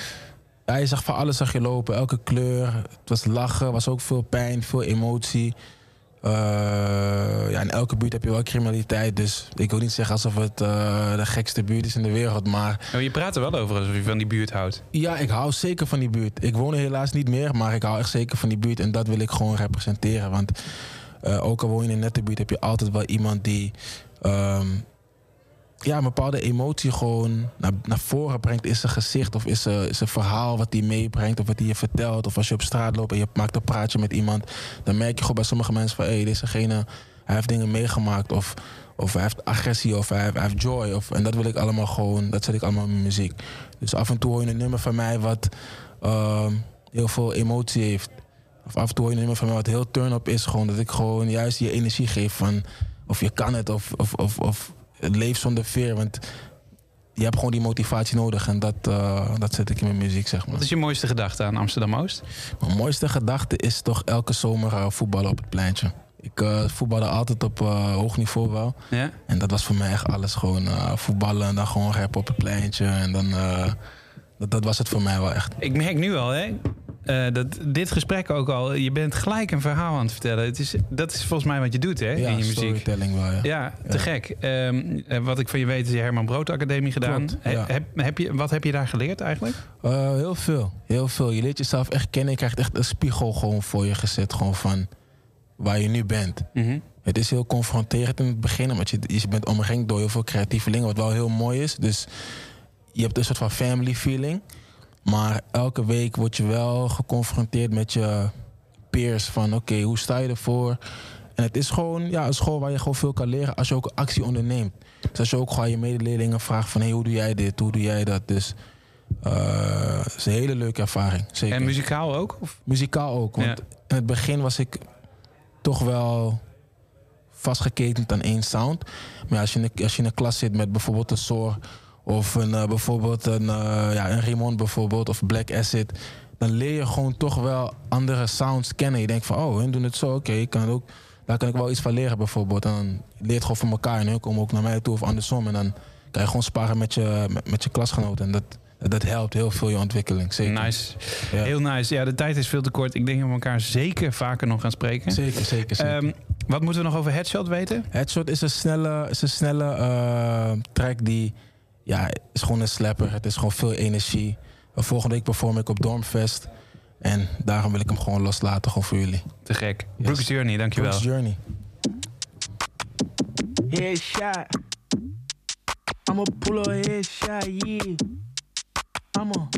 ja, je zag van alles zag je lopen, elke kleur. Het was lachen, was ook veel pijn, veel emotie. Eh, ja, in elke buurt heb je wel criminaliteit. Dus ik wil niet zeggen alsof het eh, de gekste buurt is in de wereld. Maar Oh, je praat er wel over alsof je van die buurt houdt. ja, ik hou zeker van die buurt. Ik woon er helaas niet meer, maar ik hou echt zeker van die buurt. En dat wil ik gewoon representeren. Want eh, ook al woon je in een nette buurt, heb je altijd wel iemand die ehm, ja, een bepaalde emotie gewoon naar, naar voren brengt. Is zijn gezicht of is zijn, is zijn verhaal wat hij meebrengt of wat hij je vertelt. Of als je op straat loopt en je maakt een praatje met iemand, dan merk je gewoon bij sommige mensen van hé, hey, dezegene hij heeft dingen meegemaakt. Of, of hij heeft agressie of hij heeft joy. Of, en dat wil ik allemaal gewoon, dat zet ik allemaal in mijn muziek. Dus af en toe hoor je een nummer van mij wat ehm, heel veel emotie heeft. Of af en toe hoor je een nummer van mij wat heel turn-up is. Gewoon dat ik gewoon juist je energie geef van of je kan het of, of, of, of leef zonder veer. Want je hebt gewoon die motivatie nodig en dat, eh, dat zet ik in mijn muziek, zeg maar. Wat is je mooiste gedachte aan Amsterdam-Oost? Mijn mooiste gedachte is toch elke zomer eh, voetballen op het pleintje. Ik eh voetbalde altijd op hoog niveau wel. Ja? En dat was voor mij echt alles. Gewoon voetballen en dan gewoon rap op het pleintje. En dan, dat, dat was het voor mij wel echt. Ik merk nu al, hè, eh, dat dit gesprek ook al, je bent gelijk een verhaal aan het vertellen. Het is, dat is volgens mij wat je doet, hè, Ja, in je muziek. wel, ja. Ja, te Ja. gek. Ehm, eh, wat ik van je weet is je Herman Brood Academie gedaan. Klopt, He- ja. heb, heb je, wat heb je daar geleerd eigenlijk? Eh, heel veel, heel veel. Je leert jezelf echt kennen. Je krijgt echt een spiegel gewoon voor je gezet. Gewoon van waar je nu bent. Mhm. Het is heel confronterend in het begin. Want je, je bent omringd door heel veel creatievelingen. Wat wel heel mooi is. Dus je hebt een soort van family feeling. Maar elke week word je wel geconfronteerd met je peers. Van oké, hoe sta je ervoor? En het is gewoon ja, een school waar je gewoon veel kan leren als je ook actie onderneemt. Dus als je ook gewoon je medeleerlingen vraagt van... Hey, hoe doe jij dit? Hoe doe jij dat? Dus eh, het is een hele leuke ervaring. Zeker. En muzikaal ook? Of? Muzikaal ook. Want Ja. in het begin was ik toch wel vastgeketend aan één sound. Maar als je, in de, als je in een klas zit met bijvoorbeeld een Soar... of een, eh, bijvoorbeeld een, eh, ja, een Raymond bijvoorbeeld, of Black Acid... dan leer je gewoon toch wel andere sounds kennen. Je denkt van, oh, hun doen het zo, oké, ik kan ook... daar kan ik wel iets van leren bijvoorbeeld. En dan leer je het gewoon van elkaar en hun komen ook naar mij toe of andersom. En dan kan je gewoon sparen met je, met, met je klasgenoten. En dat, dat helpt heel veel je ontwikkeling, zeker. Nice. Ja. Heel nice. Ja, de tijd is veel te kort. Ik denk dat we elkaar zeker vaker nog gaan spreken. Zeker, zeker, zeker. Ehm, wat moeten we nog over Headshot weten? Headshot is een snelle, is een snelle eh, track die... Ja, is gewoon een slapper. Het is gewoon veel energie. Volgende week perform ik op Dormfest. En daarom wil ik hem gewoon loslaten, gewoon voor jullie. Te gek. Brooks Journey, dankjewel. Brooks Journey. Headshot. I'ma pull a headshot, yeah. I'ma.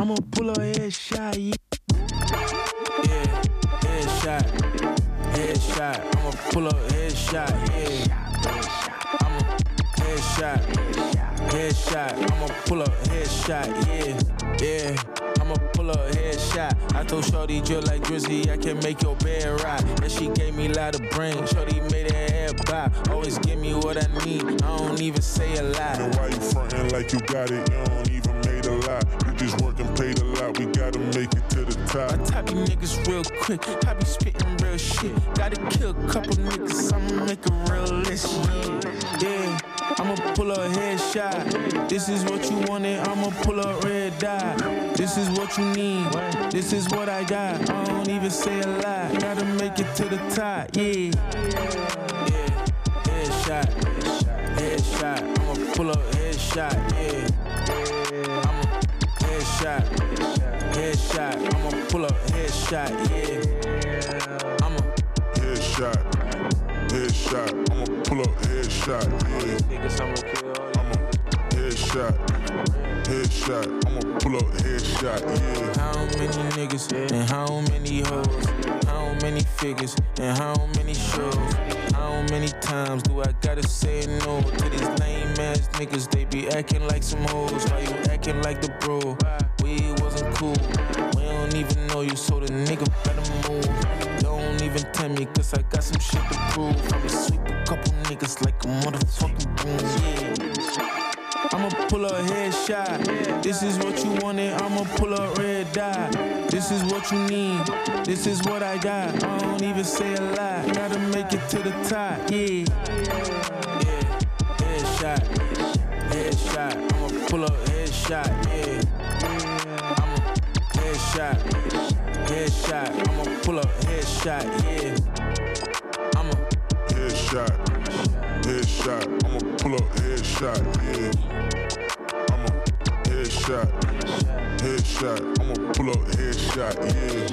I'ma pull a headshot, yeah. Yeah, headshot. Headshot. I'ma pull a headshot, yeah. Headshot. Headshot. I'ma pull a headshot, yeah. Yeah. I'ma pull a headshot. I told Shorty drill like Drizzy, I can make your bed rock. And she gave me a lot of brain. Shorty made her head bop. Always give me what I need. I don't even say a lot. Then why you frontin' like you got it? You don't even made a lot. You just work and paid a lot. We gotta make it to the top. I top you niggas real quick. I be spitting real shit. Gotta kill a couple niggas. I'ma make a real list. Yeah, yeah. I'ma pull a headshot. This is what you wanted. I'ma pull a red dot. This is what you need. This is what I got. I don't even say a lot. Gotta make it to the top. Yeah, yeah. Headshot. Headshot. I'ma pull a headshot, yeah. I'ma headshot, headshot. I'ma pull a headshot, yeah. I'ma Headshot, headshot. I'ma pull up headshot, yeah. niggas, I'ma kill all I'ma headshot, headshot. I'ma pull up headshot, yeah. How many niggas and how many hoes? How many figures and how many shows? How many times do I gotta say no to these lame ass niggas? They be acting like some hoes. Why you acting like the bro? We wasn't cool. We don't even know you, so the nigga better move. Even tell me, cause I got some shit to prove. I'ma sweep a couple niggas like a motherfucking broom, yeah. I'ma pull up headshot. This is what you wanted. I'ma pull a red dot. This is what you need. This is what I got. I don't even say a lie. Gotta make it to the top. Yeah. Yeah. Headshot. Headshot. I'ma pull up headshot. Yeah. I'ma headshot. Headshot. I'ma pull up headshot. Yeah. I'ma Headshot, headshot. I'ma pull up headshot, yeah. I'ma headshot, headshot. I'ma pull up headshot, yeah.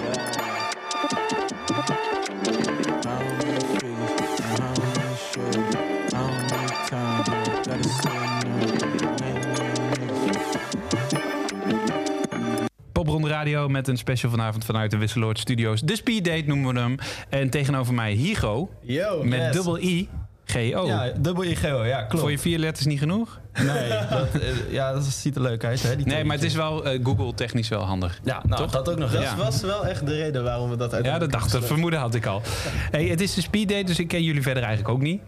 Popronde Radio met een special vanavond vanuit de Wisseloord Studios. De Speed Date noemen we hem. En tegenover mij Higo. Yo, met yes. dubbel I. G-O. Ja, dubbel IGO, ja, klopt. Voor je vier letters niet genoeg? Nee, dat, eh, ja, dat ziet er leuk uit, hè? Die Nee, maar het is wel eh, Google technisch wel handig. Ja, nou, Toch? dat ook nog. Ja. Dat was wel echt de reden waarom we dat uit. Ja, dat dacht ik. vermoeden had ik al. Hey, het is de Speed Date, dus ik ken jullie verder eigenlijk ook niet.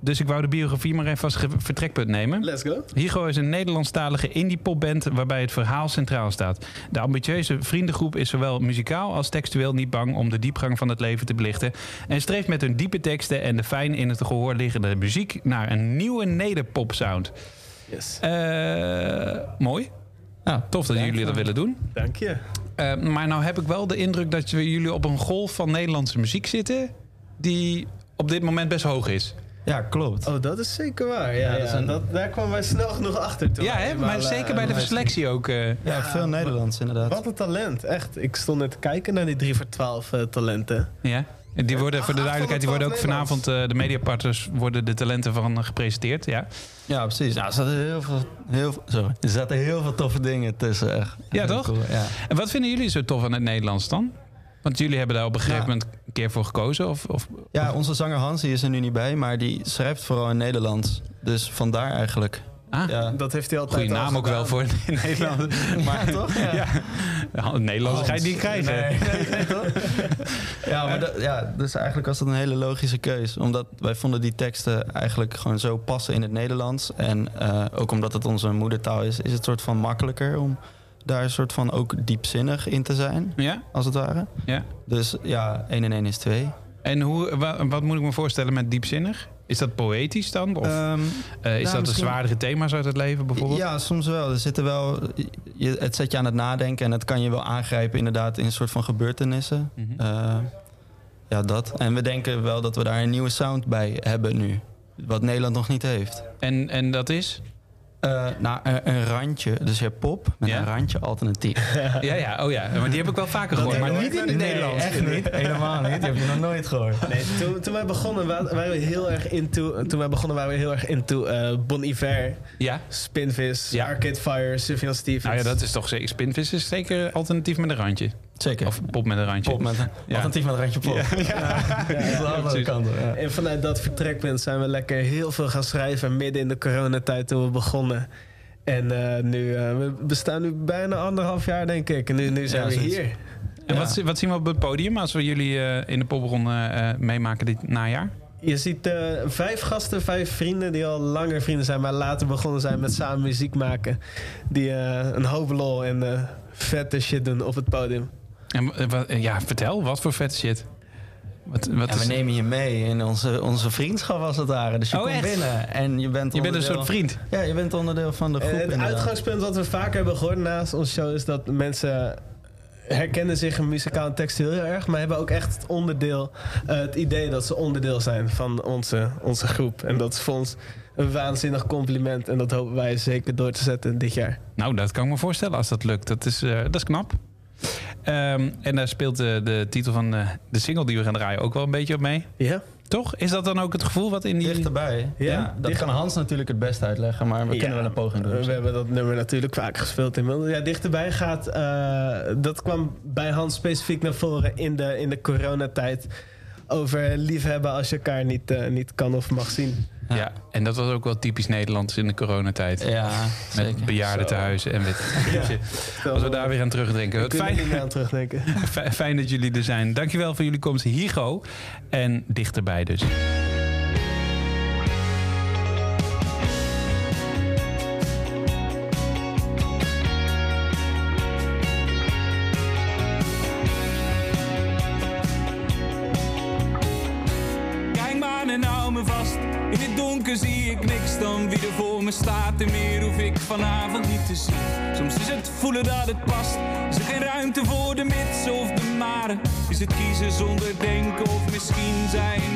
Dus ik wou de biografie maar even als vertrekpunt nemen. Let's go. Higo is een Nederlandstalige indie-popband waarbij het verhaal centraal staat. De ambitieuze vriendengroep is zowel muzikaal als textueel niet bang om de diepgang van het leven te belichten. En streeft met hun diepe teksten en de fijn in het gehoor liggende muziek naar een nieuwe nederpop-sound. Yes. Eh, mooi. Nou, Tof dat jullie dat willen doen. Dank je. Eh, maar nou heb ik wel de indruk dat we- jullie op een golf van Nederlandse muziek zitten... die op dit moment best hoog is. Ja, klopt. Oh, dat is zeker waar. Ja, dat daar kwamen wij snel genoeg achter. Toen Ja, hè? maar eh, zeker bij de selectie ook. eh. Ja, veel Nederlands inderdaad. Wat een talent, echt. Ik stond net te kijken naar die 3 voor 12 eh, talenten. Ja. En die worden, voor de duidelijkheid, die worden ook vanavond, eh, de mediapartners worden de talenten van eh, gepresenteerd. Ja, Ja, precies. Nou, er, zaten heel veel, heel, sorry. er zaten heel veel toffe dingen tussen. Echt. ja toch? cool, ja. En wat vinden jullie zo tof aan het Nederlands dan? Want jullie hebben daar op een gegeven Ja. moment een keer voor gekozen? Of, of, ja, onze zanger Hans die is er nu niet bij, maar die schrijft vooral in Nederlands. Dus vandaar eigenlijk. Ah, ja. Dat heeft hij altijd Goeie al naam ook wel voor in Nederland. Maar, Ja, toch? Ja. Ja, Nederlands ga je niet krijgen. Nee, nee, nee, toch? Ja, maar dat- ja, dus eigenlijk was dat een hele logische keus. Omdat wij vonden die teksten eigenlijk gewoon zo passen in het Nederlands. En eh, ook omdat het onze moedertaal is, is het soort van makkelijker om daar een soort van ook diepzinnig in te zijn. Ja? Als het ware. Ja. Dus ja, 1 en 1 is 2. En hoe, wa- wat moet ik me voorstellen met diepzinnig? Is dat poëtisch dan? Of Ehm, eh, is nou, dat de misschien- zwaardere thema's uit het leven bijvoorbeeld? Ja, soms wel. Er zitten wel je, het zet je aan het nadenken en het kan je wel aangrijpen inderdaad in een soort van gebeurtenissen. Mhm. Eh, ja, dat. En we denken wel dat we daar een nieuwe sound bij hebben nu. Wat Nederland nog niet heeft. En, en dat is? Eh, nou, een, een randje. Dus je hebt pop met Ja. een randje alternatief. Ja, ja, oh ja. Maar die heb ik wel vaker gehoord. Maar niet in het Nederlands. echt niet. Helemaal niet. Die heb je nog nooit gehoord. Nee, toen, toen wij begonnen wa- waren we heel erg into. Toen wij begonnen waren we heel erg into eh Bon Iver, Ja. Spinvis, Ja. Arcade Fire, Sufjan Stevens. Nou ja, dat is toch zeker. Spinvis is zeker alternatief met een randje. Zeker. Of pop met een randje. Pop met een, Ja. alternatief met een randje pop. Ja. Ja, precies. kant ja. En vanuit dat vertrekpunt zijn we lekker heel veel gaan schrijven midden in de coronatijd toen we begonnen. En eh, nu, eh, we bestaan nu bijna anderhalf jaar, denk ik. En nu, nu zijn Ja, we hier. En wat, wat zien we op het podium als we jullie eh, in de popronde eh, meemaken dit najaar? Je ziet eh, vijf gasten, vijf vrienden die al langer vrienden zijn, maar later begonnen zijn met samen muziek maken. Die eh, een hoop lol en eh, vette shit doen op het podium. En, eh, wat- eh, ja, vertel, wat voor vet shit? Wat, wat Ja, we nemen je mee in onze, onze vriendschap als het ware. Dus je Oh, komt echt? binnen en je bent Je bent een soort vriend. Ja, je bent onderdeel van de En groep het inderdaad. uitgangspunt wat we vaak hebben gehoord naast onze show is dat mensen herkennen zich in muzikaal en textiel heel erg, maar hebben ook echt het onderdeel, eh, het idee dat ze onderdeel zijn van onze, onze groep. En dat is voor ons een waanzinnig compliment. En dat hopen wij zeker door te zetten dit jaar. Nou, dat kan ik me voorstellen als dat lukt. Dat is, eh, dat is knap. Ehm, en daar speelt de, de titel van eh, de single die we gaan draaien ook wel een beetje op mee. Ja. Toch? Is dat dan ook het gevoel wat in die... Dichterbij. Ja, dat dicht- kan Hans natuurlijk het best uitleggen, maar we Ja, kunnen wel een poging doen. We hebben dat nummer natuurlijk vaak gespeeld inmiddels. Ja, dichterbij gaat. eh, dat kwam bij Hans specifiek naar voren in de, in de coronatijd. Over liefhebben als je elkaar niet, eh, niet kan of mag zien. Ja. en dat was ook wel typisch Nederlands in de coronatijd. Ja, Met zeker. bejaarden Zo. tehuizen en Ja. je. Als we daar weer aan terugdenken. Wat er fijn, niet meer aan terugdenken. Fi- fijn dat jullie er zijn. Dankjewel voor jullie komst, Higo. En dichterbij dus. Voelen dat het past. Is er geen ruimte voor de mits of de maren? Is het kiezen zonder denken of misschien zijn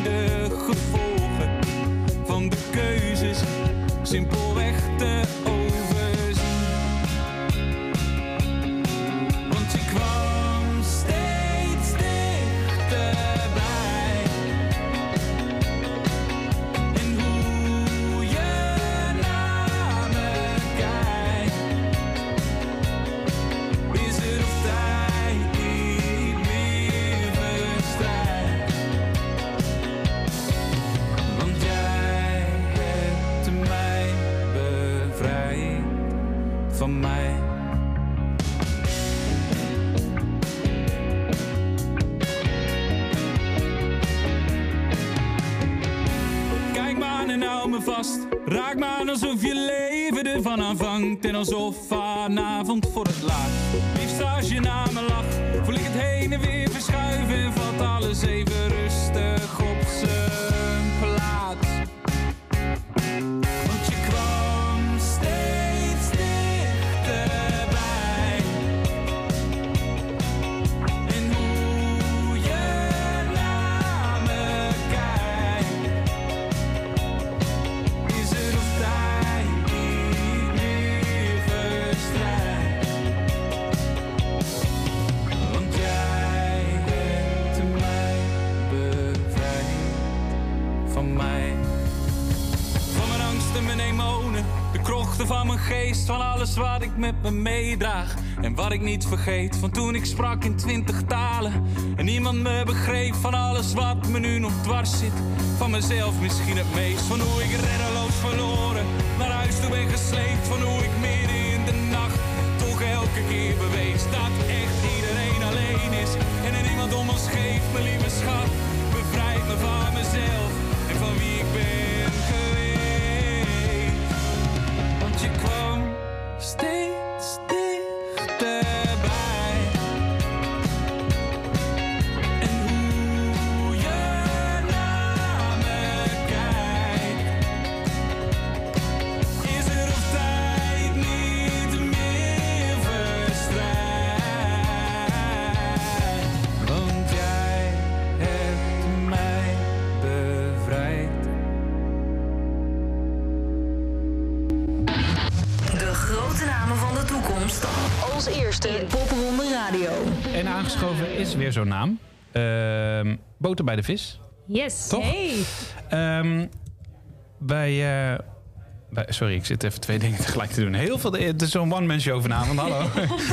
ik niet vergeet. Van toen ik sprak in twintig talen en niemand me begreep. Van alles wat me nu nog dwars zit. Van mezelf misschien het meest. Van hoe ik reddeloos verloren naar huis toe ben gesleept. Van hoe ik midden in de nacht toch elke keer bewees dat echt iedereen alleen is. En er niemand om ons geeft, mijn lieve schat. Bevrijd me van mezelf en van wie ik ben En aangeschoven is weer zo'n naam. Ehm boter bij de vis. Yes. Toch? Hey. Ehm, bij, eh, bij- Sorry, ik zit even twee dingen tegelijk te doen. Heel veel. Het is zo'n one-man show vanavond. Hallo.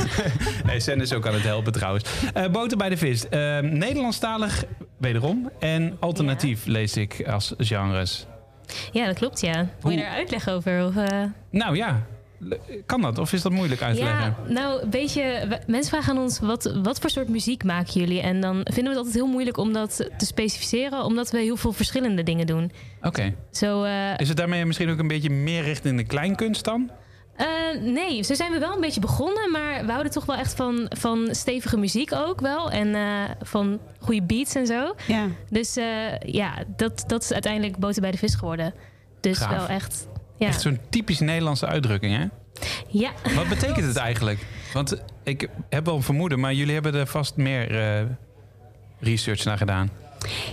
nee, Sen is ook aan het helpen trouwens. Eh boter bij de vis. Ehm, Nederlandstalig wederom. En alternatief lees ik als genres. Ja, dat klopt, ja. Wil je daar uitleg over? Of, eh? Nou ja, kan dat? Of is dat moeilijk uit te Ja, leggen? nou, een beetje. Mensen vragen aan ons: wat, wat voor soort muziek maken jullie? En dan vinden we het altijd heel moeilijk om dat te specificeren, omdat we heel veel verschillende dingen doen. Oké. Zo, eh, Is het daarmee misschien ook een beetje meer richting de kleinkunst dan? eh, nee, zo zijn we wel een beetje begonnen, maar we houden toch wel echt van, van stevige muziek ook wel. En eh, van goede beats en zo. Ja. Dus eh, ja, dat, dat is uiteindelijk boter bij de vis geworden. Dus Gaaf. wel echt. Ja. Echt zo'n typisch Nederlandse uitdrukking, hè? ja. Wat betekent het eigenlijk? Want ik heb wel een vermoeden, maar jullie hebben er vast meer eh, research naar gedaan.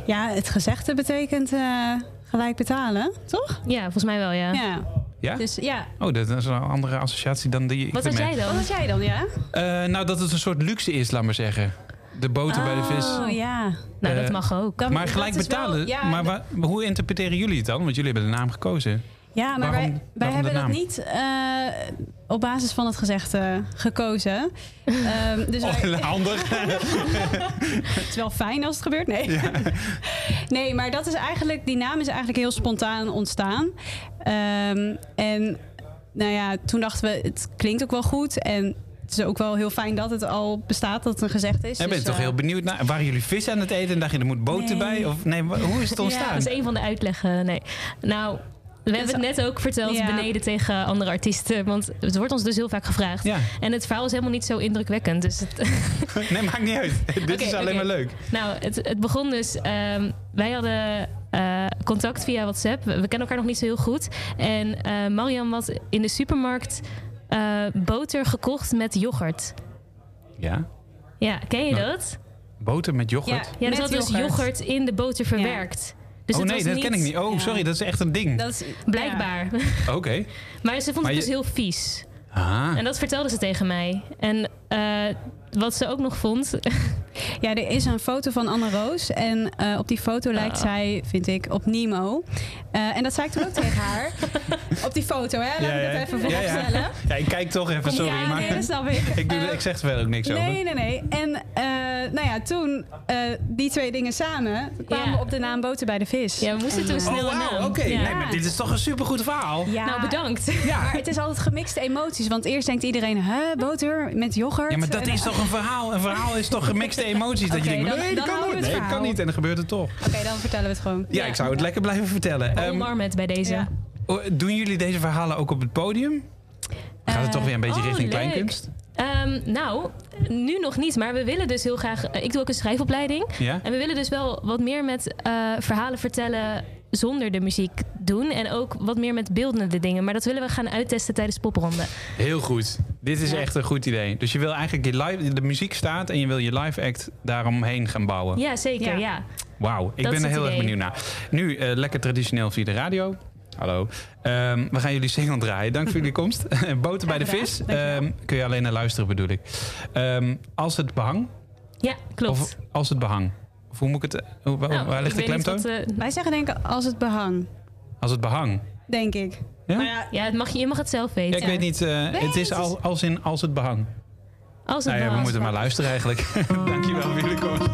Ja, het gezegde betekent eh, gelijk betalen, toch? Ja, volgens mij wel, ja. Ja. Ja? Dus ja. Oh, dat is een andere associatie dan die Wat had jij dan? Wat had jij dan, ja? Eh, nou, dat het een soort luxe is, laat maar zeggen. De boter bij de vis. Oh, ja. Eh, Dan- maar gelijk dat is wel- betalen. ja, maar dat- hoe interpreteren jullie het dan? Want jullie hebben de naam gekozen. Ja, maar Waarom- wij, wij waarom hebben dat niet eh, op basis van het gezegde gekozen. Ehm, dus wij- handig. het is wel fijn als het gebeurt, nee. nee, maar dat is eigenlijk, die naam is eigenlijk heel spontaan ontstaan. Ehm, en nou ja, toen dachten we, het klinkt ook wel goed. En het is ook wel heel fijn dat het al bestaat, dat het een gezegd is. En ben Dus, toch eh, heel benieuwd naar? Waren jullie vis aan het eten en dacht je er moet boter bij? Of nee, hoe is het ontstaan? Ja, dat is een van de uitleggen. Nee. Nou, we hebben het net ook verteld Ja. beneden tegen andere artiesten. Want het wordt ons dus heel vaak gevraagd. Ja. En het verhaal is helemaal niet zo indrukwekkend. Dus het, Nee, maakt niet uit. Dit is alleen maar leuk. Nou, het, het begon dus. ehm, wij hadden eh, contact via WhatsApp. We, we kennen elkaar nog niet zo heel goed. En eh Mariam had in de supermarkt eh, boter gekocht met yoghurt. Ja. Ja, ken je Nou, dat? Boter met yoghurt? Ja, er met zat dus yoghurt. yoghurt in de boter verwerkt. Dus oh nee, dat ken ik niet. Oh, sorry, dat is echt een ding. Dat is, Blijkbaar. Oké. Maar ze vond Maar het je- dus heel vies. Ah. En dat vertelde ze tegen mij. En eh, wat ze ook nog vond. Ja, er is een foto van Anne Roos. En eh, op die foto lijkt Ah. zij, vind ik, op Nemo. Eh, en dat zei ik toen ook tegen haar. Op die foto, hè? Laat ik dat even ja, vooropstellen. ja. ja, ik kijk toch even, sorry. Ja, maar nee, dat snap ik. ik, doe, ik zeg er verder ook niks over. Nee, nee, nee. En nou ja, toen eh, die twee dingen samen kwamen we op de naam Boter bij de Vis. Ja, we moesten toen snel Oh, wauw, naam. oké. Ja. Nee, maar dit is toch een supergoed verhaal? Ja. Nou, bedankt. Maar het is altijd gemixte emoties. Want eerst denkt iedereen, hè, boter met yoghurt. Ja, maar dat is toch een verhaal? Een verhaal is toch gemixte emoties? Dat je denkt, dan- nee, dat kan het Nee, dat kan niet. En dan gebeurt het toch. Oké, dan vertellen we het gewoon. Ja, ik zou het lekker blijven vertellen. Ehm, Omarm het bij deze. oh, doen jullie deze verhalen ook op het podium? Gaat het toch weer een beetje oh, richting leuk. kleinkunst? Ehm, nou, nu nog niet, maar we willen dus heel graag. eh, ik doe ook een schrijfopleiding. Ja? En we willen dus wel wat meer met eh, verhalen vertellen zonder de muziek doen. En ook wat meer met beeldende dingen. Maar dat willen we gaan uittesten tijdens popronde. Heel goed. Dit is echt een goed idee. Dus je wil eigenlijk je live, de muziek staat en je wil je live act daaromheen gaan bouwen. Ja, zeker. Ja. Wauw, ik Dat ben er heel erg benieuwd naar. Nu eh, lekker traditioneel via de radio. Hallo. Ehm, we gaan jullie single draaien. Dank voor jullie komst. Boter bij de vis. Ehm, kun je alleen naar luisteren, bedoel ik. Ehm, als het behang. Ja, klopt. Of als het behang. Of hoe moet ik het... Hoe, waar- Nou, waar ligt de klemtoon? wat, eh, Wij zeggen denk ik als het behang, Als het behang. denk ik. Ja? Ja, Ja, het mag, je je mag het zelf Ja, weten. ik weet niet. eh, Nee, het is al, als in als het behang. Als het nou ja, we moeten maar luisteren eigenlijk. Dankjewel voor jullie komst.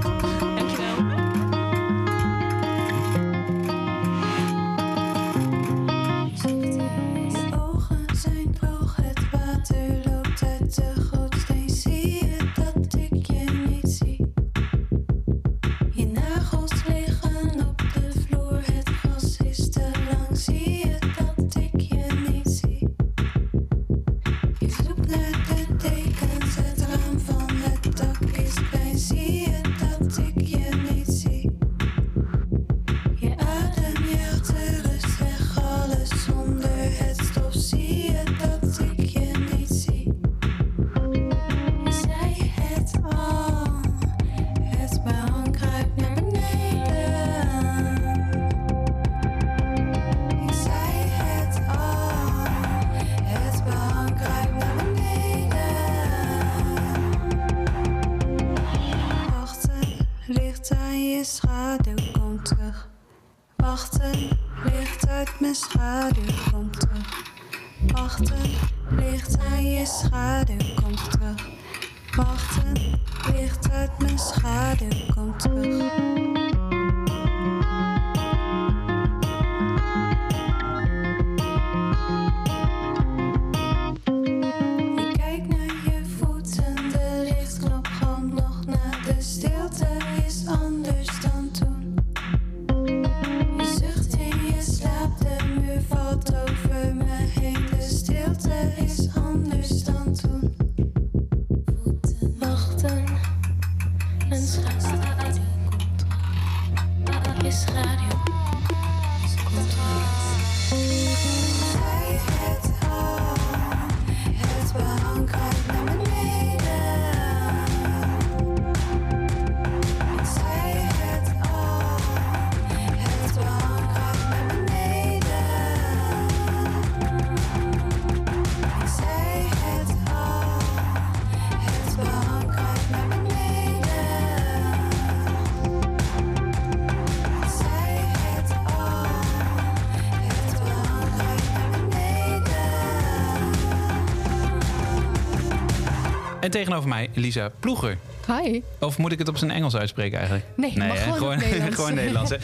Tegenover mij Lisa Ploeger. Hi. Of moet ik het op zijn Engels uitspreken eigenlijk? Nee, gewoon Nederlands. gewoon Nederlands. hè?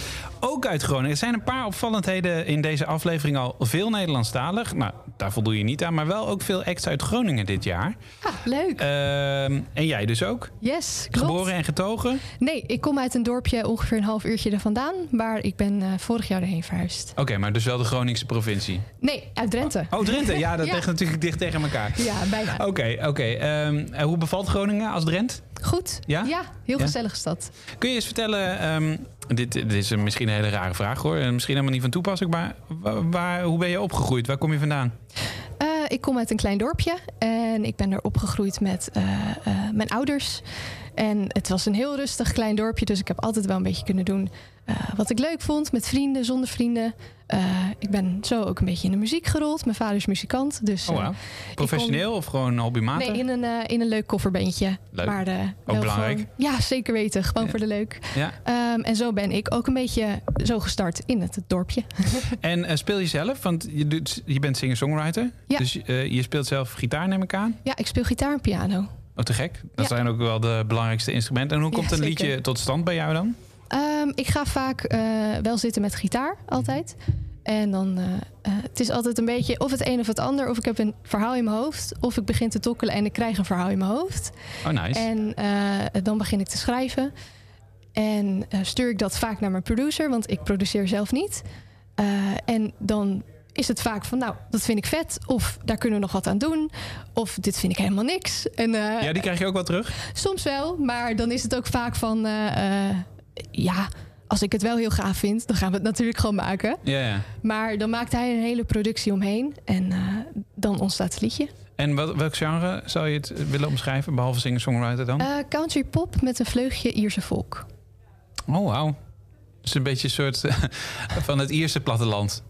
Ook uit Groningen. Er zijn een paar opvallendheden in deze aflevering al veel Nederlandstalig. Nou, daar voldoe je niet aan. Maar wel ook veel acts uit Groningen dit jaar. Ah, leuk. Ehm, en jij dus ook? Yes, klopt. Geboren en getogen? Nee, ik kom uit een dorpje ongeveer een half uurtje er vandaan. Maar ik ben eh, vorig jaar erheen verhuisd. Oké, maar dus wel de Groningse provincie. Nee, uit Drenthe. Oh, Drenthe. Ja, dat ligt natuurlijk dicht tegen elkaar. Ja, bijna. Oké, oké. Ehm, eh, hoe bevalt Groningen als Drent? Goed. Ja? heel Ja? gezellige stad. Kun je eens vertellen, ehm, dit, dit is misschien een hele rare vraag hoor, en misschien helemaal niet van toepassing, maar waar, hoe ben je opgegroeid? Waar kom je vandaan? Eh, ik kom uit een klein dorpje en ik ben er opgegroeid met eh, eh, mijn ouders. En het was een heel rustig klein dorpje, dus ik heb altijd wel een beetje kunnen doen wat ik leuk vond. Met vrienden, zonder vrienden. Eh, ik ben zo ook een beetje in de muziek gerold. Mijn vader is muzikant. Dus, Oh, eh, kon- Professioneel of gewoon hobbymatig? Nee, in een, eh, in een leuk kofferbandje. Leuk. Maar, Ook belangrijk. gewoon- ja, zeker weten. Gewoon voor de leuk. Ja. Ehm, en zo ben ik ook een beetje zo gestart in het dorpje. En speel je zelf? Want je, doet, je bent singer-songwriter. Ja. Dus je speelt zelf gitaar, neem ik aan. Ja, ik speel gitaar en piano. Oh, te gek. Dat zijn ook wel de belangrijkste instrumenten. En hoe komt een liedje tot stand bij jou dan? Ehm, ik ga vaak eh, wel zitten met gitaar, altijd. En dan, eh, het is altijd een beetje of het een of het ander. Of ik heb een verhaal in mijn hoofd. Of ik begin te tokkelen en ik krijg een verhaal in mijn hoofd. Oh, nice. En dan begin ik te schrijven. En stuur ik dat vaak naar mijn producer, want ik produceer zelf niet. En dan is het vaak van, nou, dat vind ik vet. Of daar kunnen we nog wat aan doen. Of dit vind ik helemaal niks. En, ja, die krijg je ook wel terug? Soms wel, maar dan is het ook vaak van... ja, als ik het wel heel gaaf vind, dan gaan we het natuurlijk gewoon maken. Ja, ja. Maar dan maakt hij een hele productie omheen. En eh, dan ontstaat het liedje. En wat, welk genre zou je het willen omschrijven, behalve singer-songwriter dan? Eh, country pop met een vleugje Ierse volk. oh, wauw. Dus een beetje een soort eh, van het Ierse platteland.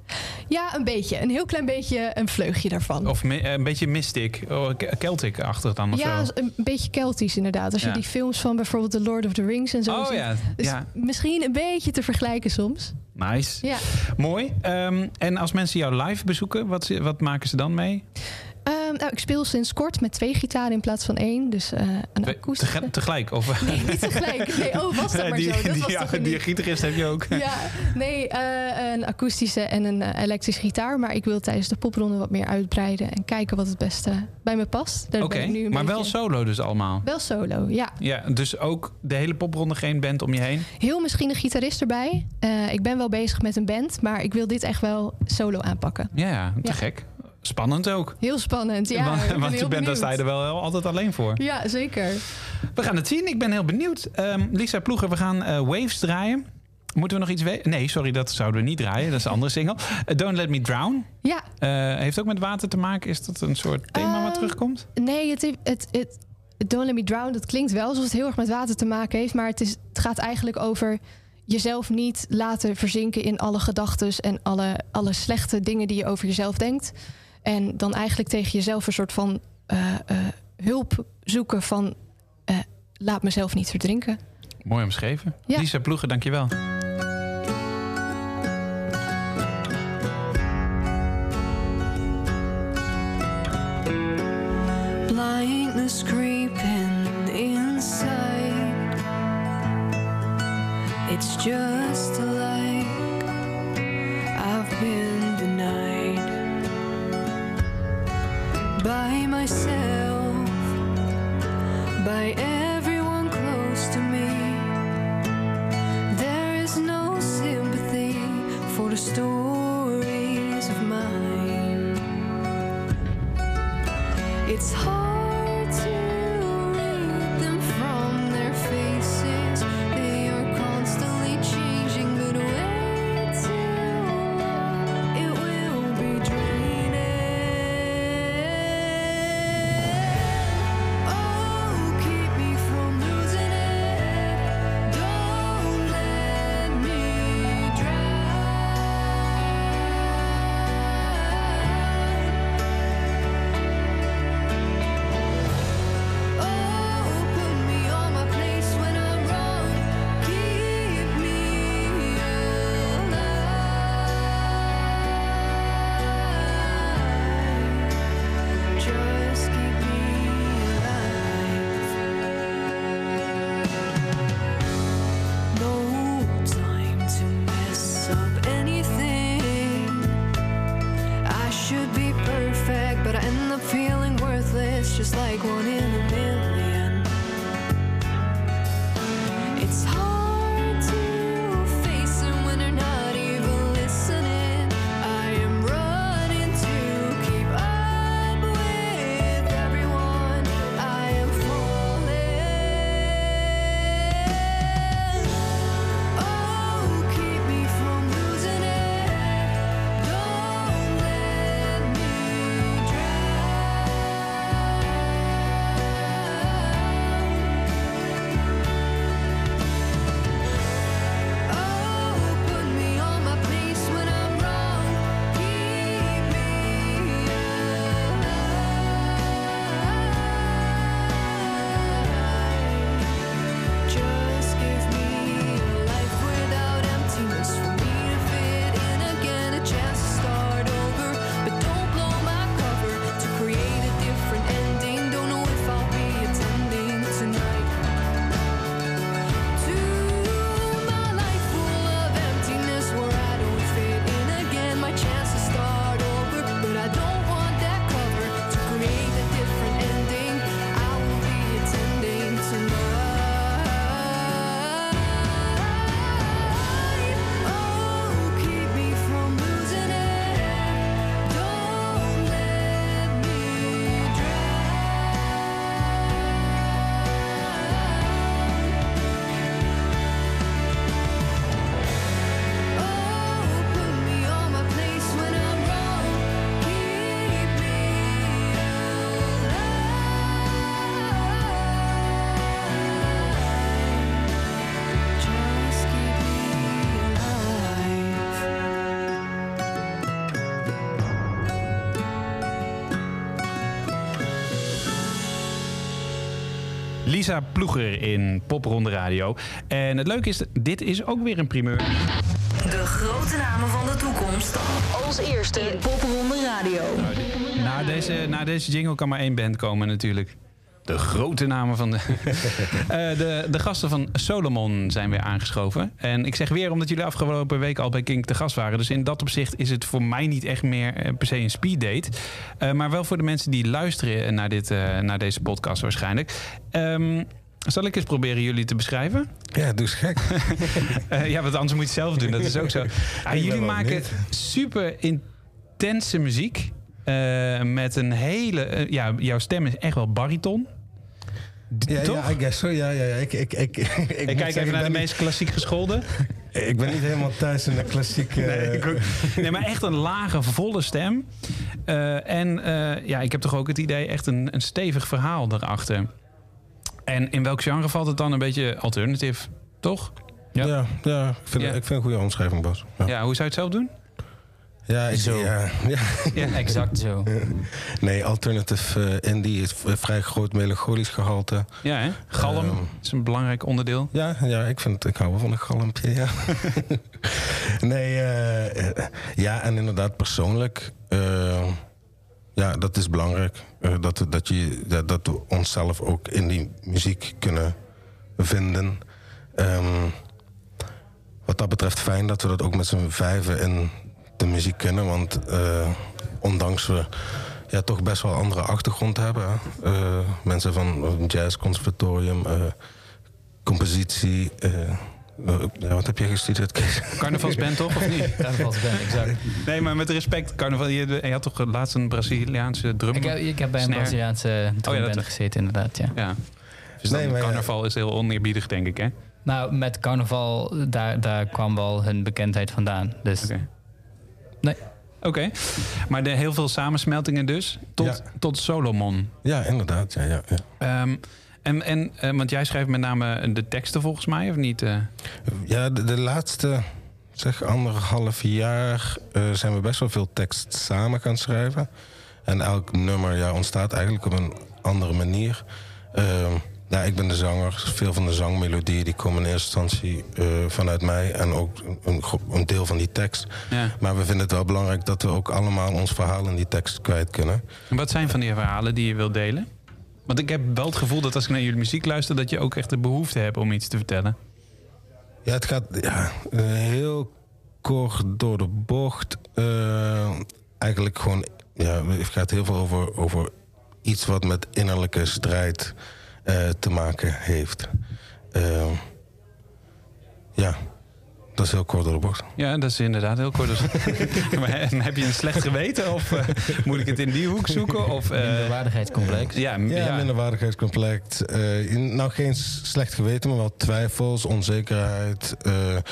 Ja, een beetje. Een heel klein beetje een vleugje daarvan. Of eh, een beetje mystic, oh, Celtic-achtig dan of ja, zo. een beetje Keltisch inderdaad. Als je die films van bijvoorbeeld The Lord of the Rings en zo Oh ziet. ja, Dus ja. misschien een beetje te vergelijken soms. Nice. Ja. Mooi. Ehm, en als mensen jou live bezoeken, wat, wat maken ze dan mee? Ehm, nou, ik speel sinds kort met twee gitaren in plaats van één. Dus eh, een akoestische. tege- tegelijk? Of... Nee, niet tegelijk. Nee, oh, was dat maar die, zo. Dat die, was ja, die niet. gitarist heb je ook. Ja, nee, eh, een akoestische en een eh, elektrische gitaar. Maar ik wil tijdens de popronde wat meer uitbreiden en kijken wat het beste bij me past. Oké, maar wel solo dus allemaal? Wel solo, ja. Ja, dus ook de hele popronde geen band om je heen? Heel misschien een gitarist erbij. Ik ben wel bezig met een band, maar ik wil dit echt wel solo aanpakken. Ja, ja te Ja. gek. Spannend ook. Heel spannend, ja. want je bent, daar sta je er wel altijd alleen voor. Ja, zeker. We gaan het zien. Ik ben heel benieuwd. Ehm, Lisa Ploeger, we gaan eh, Waves draaien. Moeten we nog iets weten? Nee, sorry, dat zouden we niet draaien. Dat is een andere single. Eh, Don't Let Me Drown. Ja. Eh, heeft ook met water te maken. Is dat een soort thema wat Ehm, terugkomt? Nee, het, het, het, Don't Let Me Drown, dat klinkt wel alsof het heel erg met water te maken heeft. Maar het, is, het gaat eigenlijk over jezelf niet laten verzinken in alle gedachten en alle, alle slechte dingen die je over jezelf denkt. En dan eigenlijk tegen jezelf een soort van eh, eh, hulp zoeken van eh, laat mezelf niet verdrinken. Mooi omschreven. Ja. Lisa Ploeger, dankjewel. Lisa Ploeger in Popronde Radio. En het leuke is, dit is ook weer een primeur. De grote namen van de toekomst. Als eerste in Popronde Radio. Na deze, na deze jingle kan maar één band komen natuurlijk. De grote namen van de... Eh, de, de gasten van Solomon zijn weer aangeschoven. En ik zeg weer omdat jullie afgelopen week al bij Kink te gast waren. Dus in dat opzicht is het voor mij niet echt meer eh, per se een speeddate. Eh, maar wel voor de mensen die luisteren naar, dit, naar deze podcast waarschijnlijk. Ehm, zal ik eens proberen jullie te beschrijven? Ja, doe eens gek. Ja, want anders moet je het zelf doen. Dat is ook zo. Ah, jullie maken super intense muziek. met een hele... ja, jouw stem is echt wel bariton. Ja, Toch? ja, I guess so. Ja, ja, ja. Ik, ik, ik, ik, kijk zeggen, even naar de meest klassiek geschoolde. niet- Ik ben niet helemaal thuis in de klassieke... Nee, ook. nee, maar echt een lage, volle stem. Eh, en eh, ja, ik heb toch ook het idee, echt een, een stevig verhaal erachter. En in welk genre valt het dan? Een beetje alternative, toch? Ja, ja, ik, vind, Ja. ik vind een goede omschrijving, Bas. Ja, Ja, hoe zou je het zelf doen? Ja, ik, Zo. ja, ja. Ja. Exact zo. Nee, alternative eh, indie is v- vrij groot melancholisch gehalte. Ja, hè? Galm Ehm, is een belangrijk onderdeel. Ja, ja ik, vind, ik hou wel van een galmpje, ja. nee, eh, eh, ja, en inderdaad persoonlijk... eh, ja, dat is belangrijk. Eh, dat, we- dat, je, dat, dat we onszelf ook in die muziek kunnen vinden. Ehm, wat dat betreft fijn dat we dat ook met z'n vijven in de muziek kunnen. Want eh, ondanks we ja, toch best wel andere achtergrond hebben. hè. Eh, mensen van het jazzconservatorium, eh, compositie. eh, eh, ja, wat heb jij gestudeerd, Kees? Carnavalsband toch, of niet? Carnavalsband, exact. Nee, maar met respect, carnaval. Je, je had toch laatst een Braziliaanse drum? Ik heb, ik heb bij een snare? Braziliaanse drumband dat- gezeten, inderdaad, ja. Ja. Dus Nee, maar carnaval is heel oneerbiedig, denk ik, hè? Nou, met carnaval, daar, daar kwam wel hun bekendheid vandaan. Dus Oké. Nee. Oké. Maar de, heel veel samensmeltingen dus, tot, Ja. tot Solomon. Ja, inderdaad. Ja, ja, ja. Ehm, en, en, eh, want jij schrijft met name de teksten volgens mij, of niet? eh? Ja, de, de laatste zeg anderhalf jaar eh, zijn we best wel veel tekst samen gaan schrijven. En elk nummer ja, ontstaat eigenlijk op een andere manier. Ehm, ja, ik ben de zanger. Veel van de zangmelodieën die komen in eerste instantie eh, vanuit mij. En ook een, een, deel van die tekst. Ja. Maar we vinden het wel belangrijk dat we ook allemaal ons verhaal in die tekst kwijt kunnen. En wat zijn van die verhalen die je wilt delen? Want ik heb wel het gevoel dat als ik naar jullie muziek luister... dat je ook echt de behoefte hebt om iets te vertellen. Ja, het gaat ja, heel kort door de bocht. Eh, eigenlijk gewoon, ja, het gaat heel veel over, over iets wat met innerlijke strijd eh, te maken heeft. Eh, ja, dat is heel kort door de bocht. Ja, dat is inderdaad heel kort. Dus, maar he- heb je een slecht geweten? Of eh, moet ik het in die hoek zoeken? Of, eh, Minderwaardigheidscomplex. Ja, Ja, ja. minderwaardigheidscomplex. Eh, in- nou, geen slecht geweten, maar wel twijfels, onzekerheid, eh, eh,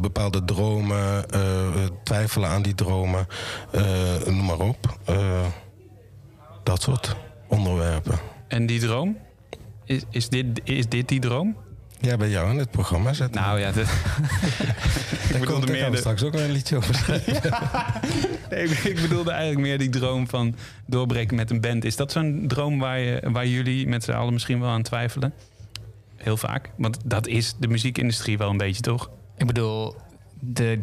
bepaalde dromen, eh, twijfelen aan die dromen, eh, noem maar op. Eh, dat soort onderwerpen. En die droom? Is, is, dit, is dit die droom? Ja, bij jou in het programma zetten. Nou ja, dat, Daar bedoelde komt, de- straks ook nog een liedje over schrijven. nee, ik, ik bedoelde eigenlijk meer die droom van doorbreken met een band. Is dat zo'n droom waar, je, waar jullie met z'n allen misschien wel aan twijfelen? Heel vaak. Want dat is de muziekindustrie wel een beetje, toch? Ik bedoel, de,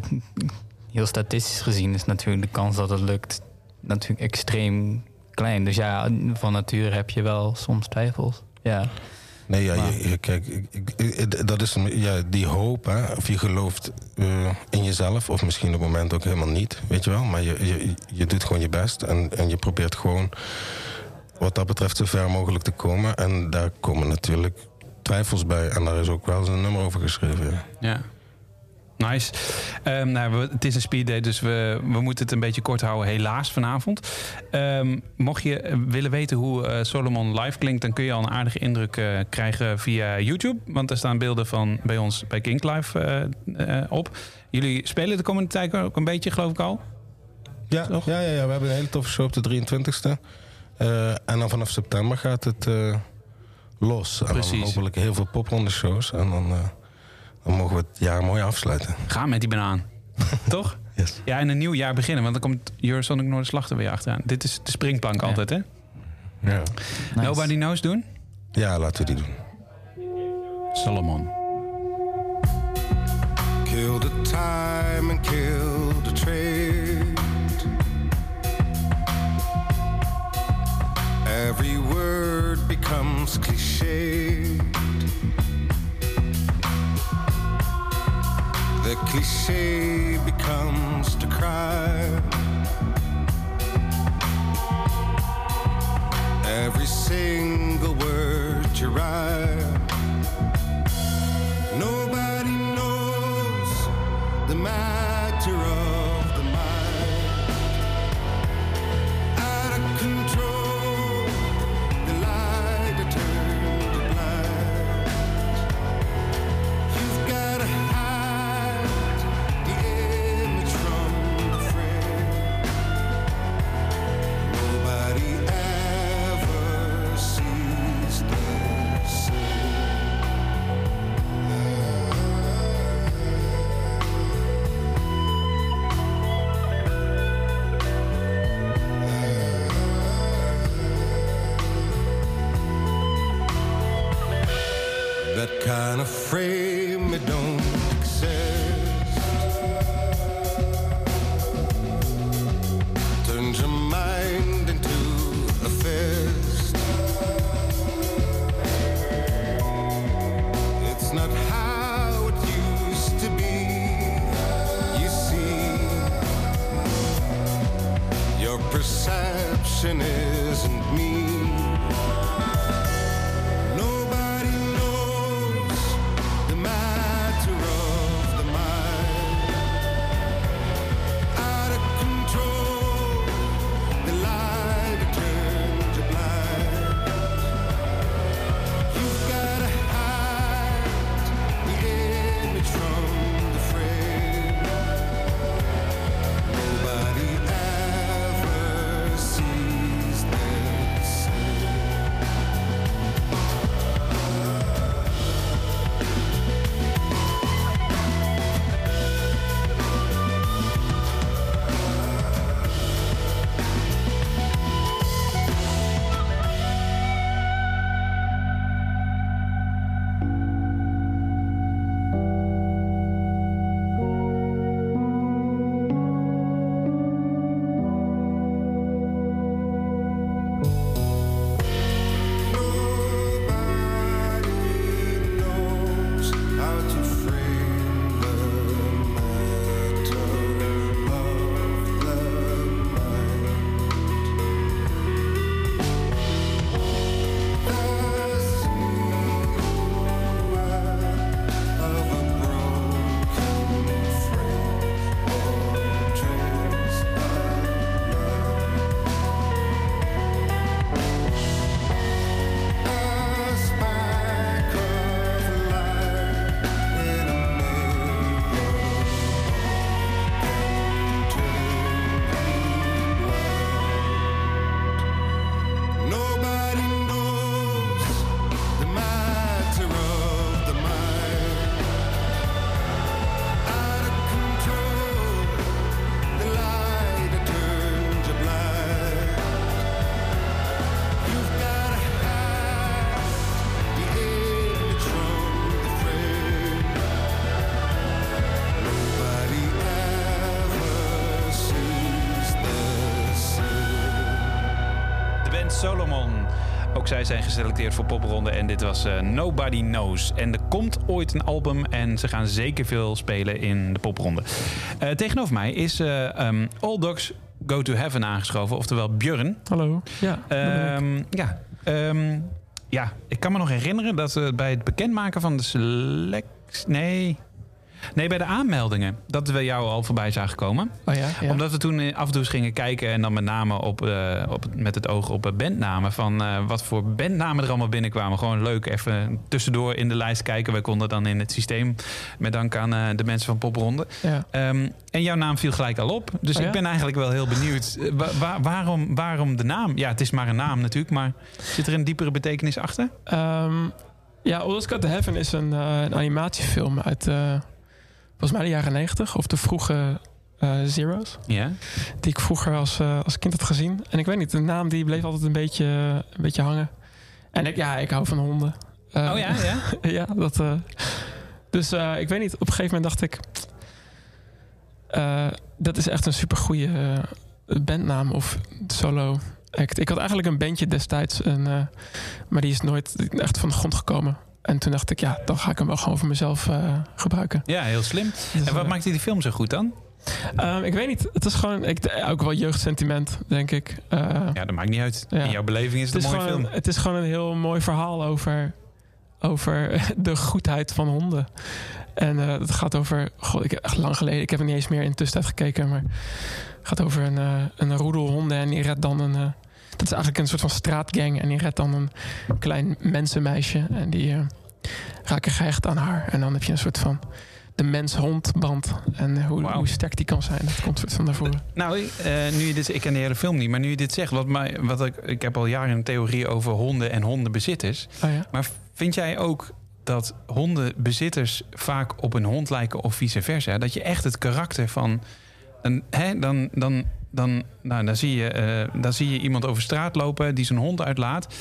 heel statistisch gezien is natuurlijk de kans dat het lukt natuurlijk extreem klein. Dus ja, van nature heb je wel soms twijfels. Ja. Nee, ja, Maar- je, kijk, ik- dat is ja, die hoop, hè, of je gelooft eh, in jezelf, of misschien op het moment ook helemaal niet, weet je wel. Maar je, je, je doet gewoon je best en, en je probeert gewoon, wat dat betreft, zo ver mogelijk te komen. En daar komen natuurlijk twijfels bij. En daar is ook wel eens een nummer over geschreven. ja. Ja. Nice. Ehm, nou, we- het is een speeddate, dus we, we moeten het een beetje kort houden, helaas vanavond. Ehm, mocht je willen weten hoe eh, Solomon live klinkt, dan kun je al een aardige indruk eh, krijgen via YouTube. Want er staan beelden van bij ons bij Kink Live eh, op. Jullie spelen de komende tijd ook een beetje, geloof ik al. Ja, ja, ja, ja, we hebben een hele toffe show op de 23e. Eh, en dan vanaf september gaat het los. En Precies. dan hopelijk heel veel popronde shows. En dan, dan mogen we het jaar mooi afsluiten. Ga met die banaan. Toch? Yes. Ja, en een nieuw jaar beginnen, want dan komt Eurosonic Noorderslag er weer achteraan. Dit is de springplank altijd, hè? Ja. Nobody Knows doen? Ja, laten we die doen. Solomon. Kill the time and kill the trade. Every word becomes cliched. The cliche becomes the crime. Every single word you write. Zijn geselecteerd voor popronde en dit was eh, Nobody Knows. En er komt ooit een album en ze gaan zeker veel spelen in de popronde. Eh, tegenover mij is eh, ehm, All Dogs Go to Heaven aangeschoven, oftewel Björn. Hallo. Ja. Ehm, ja, ehm, ja, ik kan me nog herinneren dat bij het bekendmaken van de select... Nee... Nee, bij de aanmeldingen. Dat we jou al voorbij zagen komen. Oh ja, ja. Omdat we toen eh, af en toe eens gingen kijken... en dan met name op, eh, op, met het oog op eh, bandnamen... van wat voor bandnamen er allemaal binnenkwamen. Gewoon leuk even tussendoor in de lijst kijken. Wij konden dan in het systeem... met dank aan de mensen van Popronde. Ja. Ehm, en jouw naam viel gelijk al op. Dus Oh ik ben eigenlijk wel heel benieuwd. wa- wa- waarom, waarom de naam? Ja, het is maar een naam natuurlijk. Maar zit er een diepere betekenis achter? Ehm, ja, All Got to Heaven is een, een animatiefilm uit volgens mij de jaren 90 of de vroege eh, Zero's. Ja. Die ik vroeger als, eh, als kind had gezien. En ik weet niet, de naam die bleef altijd een beetje, een beetje hangen. En ik, ja, ik hou van honden. Eh, Oh ja, ja? ja, dat. dus ik weet niet, op een gegeven moment dacht ik. dat is echt een supergoeie bandnaam of solo act. Ik had eigenlijk een bandje destijds, een, eh, maar die is nooit echt van de grond gekomen. En toen dacht ik, ja, dan ga ik hem wel gewoon voor mezelf eh, gebruiken. Ja, heel slim. Dus, en wat eh, maakt die film zo goed dan? Ehm, ik weet niet. Het is gewoon ik, ook wel jeugdsentiment, denk ik. Eh, Ja, dat maakt niet uit. Ja. In jouw beleving is het, een mooie gewoon, film. Het is gewoon een heel mooi verhaal over, over de goedheid van honden. En eh, het gaat over, god, ik, echt lang geleden, ik heb er niet eens meer in de tussentijd gekeken, maar het gaat over een, eh, een roedel honden en die redt dan een. Eh, dat is eigenlijk een soort van straatgang en die redt dan een klein mensenmeisje en die eh, raken gehecht aan haar. En dan heb je een soort van de mens-hond band en hoe, hoe sterk die kan zijn. Dat komt soort van naar voren. Nou, eh, nu je dit, ik ken de hele film niet, maar nu je dit zegt, wat mij, wat ik, ik heb al jaren een theorie over honden en hondenbezitters. Oh ja? Maar vind jij ook dat hondenbezitters vaak op een hond lijken of vice versa? Dat je echt het karakter van. Een, hè, dan, dan, dan, nou, dan, zie je, eh, dan zie je iemand over straat lopen die zijn hond uitlaat.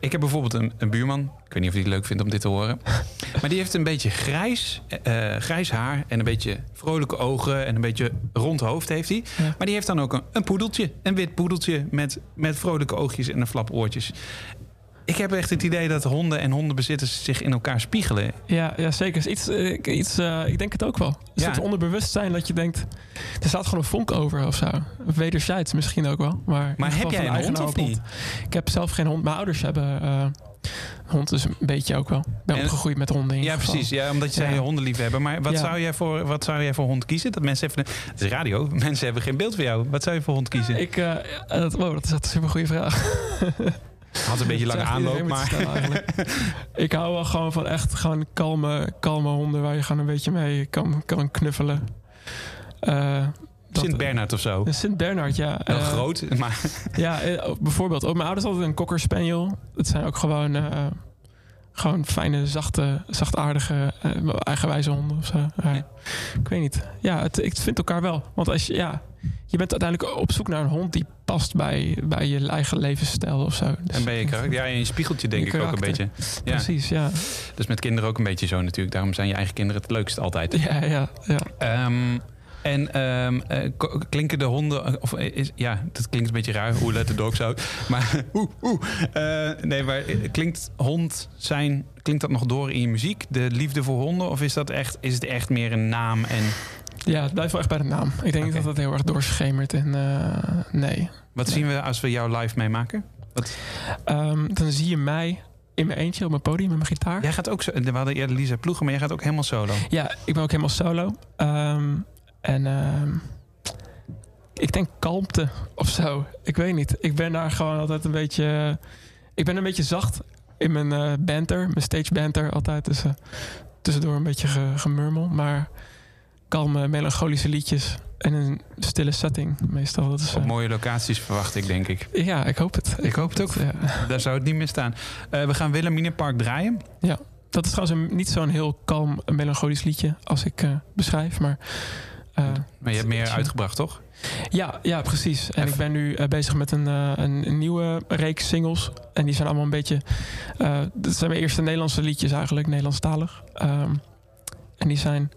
Ik heb bijvoorbeeld een, een buurman. Ik weet niet of hij het leuk vindt om dit te horen. Maar die heeft een beetje grijs, eh, grijs haar en een beetje vrolijke ogen en een beetje rond hoofd heeft hij. Maar die heeft dan ook een, een poedeltje, een wit poedeltje met, met vrolijke oogjes en een flap oortjes. Ik heb echt het idee dat honden en hondenbezitters zich in elkaar spiegelen. Ja, ja zeker. Is Iets, eh, iets, eh, ik denk het ook wel. Is Ja. het onderbewustzijn dat je denkt... er staat gewoon een vonk over of zo. Wederzijds misschien ook wel. Maar, Maar heb jij een hond of hond. Ik heb zelf geen hond. Mijn ouders hebben eh, hond, dus een beetje ook wel. Ik ben En- opgegroeid met honden in Ja, geval. precies. Ja, omdat je zei Ja. hondenliefhebber. Maar wat, Ja. zou jij voor, wat zou jij voor hond kiezen? Dat mensen even. Het is radio. Mensen hebben geen beeld van jou. Wat zou je voor hond kiezen? Ik, eh, dat, wow, dat is echt een super goede vraag. Had een beetje lange aanloop, maar. ik hou wel gewoon van echt gewoon kalme, kalme honden waar je gewoon een beetje mee kan, kan knuffelen. Eh, dat- Sint Bernard of zo. Een Sint Bernard, ja. Wel Eh, groot, maar. Ja, eh, bijvoorbeeld. Ook mijn ouders hadden een cocker spaniel. Het zijn ook gewoon, eh, gewoon fijne, zachte, zachtaardige, eh, eigenwijze honden of zo. Ja. Ik weet niet. Ja, het, ik vind elkaar wel. Want als je, ja, je bent uiteindelijk op zoek naar een hond die past bij, bij je eigen levensstijl of zo. Dus- En ben je karakter. Ja, in je spiegeltje denk Je ik ook een beetje. Ja. Precies, ja. Dus met kinderen ook een beetje zo natuurlijk. Daarom zijn je eigen kinderen het leukst altijd. Ja, ja, ja. Ehm, en ehm, eh, klinken de honden... Of is, ja, dat klinkt een beetje raar. Hoe let the dogs out. Maar oeh, oeh. Eh, nee, maar eh, klinkt hond zijn... Klinkt dat nog door in je muziek? De liefde voor honden? Of is, dat echt, is het echt meer een naam en... Ja, het blijft wel echt bij de naam. Ik denk niet dat dat heel erg doorschemert. En, eh, nee. Wat zien we als we jou live meemaken? Wat? Ehm, dan zie je mij in mijn eentje op mijn podium met mijn gitaar. Jij gaat ook... zo- We hadden eerder Lisa Ploegen, maar jij gaat ook helemaal solo. Ja, ik ben ook helemaal solo. Ehm, en ehm, ik denk kalmte of zo. Ik weet niet. Ik ben daar gewoon altijd een beetje... Ik ben een beetje zacht in mijn eh, banter. Mijn stage banter altijd. Dus eh, tussendoor een beetje ge- gemurmel. Maar kalme, melancholische liedjes. En een stille setting meestal. Dat is, Op eh, mooie locaties verwacht ik, denk ik. ja, ik hoop het. Ik hoop het ook. Daar zou het niet meer staan. Eh, we gaan Wilhelmina Park draaien. Ja, dat is trouwens een, niet zo'n heel kalm, melancholisch liedje als ik eh, beschrijf. Maar, Maar je hebt meer uitgebracht, toch? Ja, ja, precies. En ik ben nu bezig met een, een, nieuwe reeks singles. En die zijn allemaal een beetje... dat zijn mijn eerste Nederlandse liedjes eigenlijk, Nederlandstalig. Ehm, en die zijn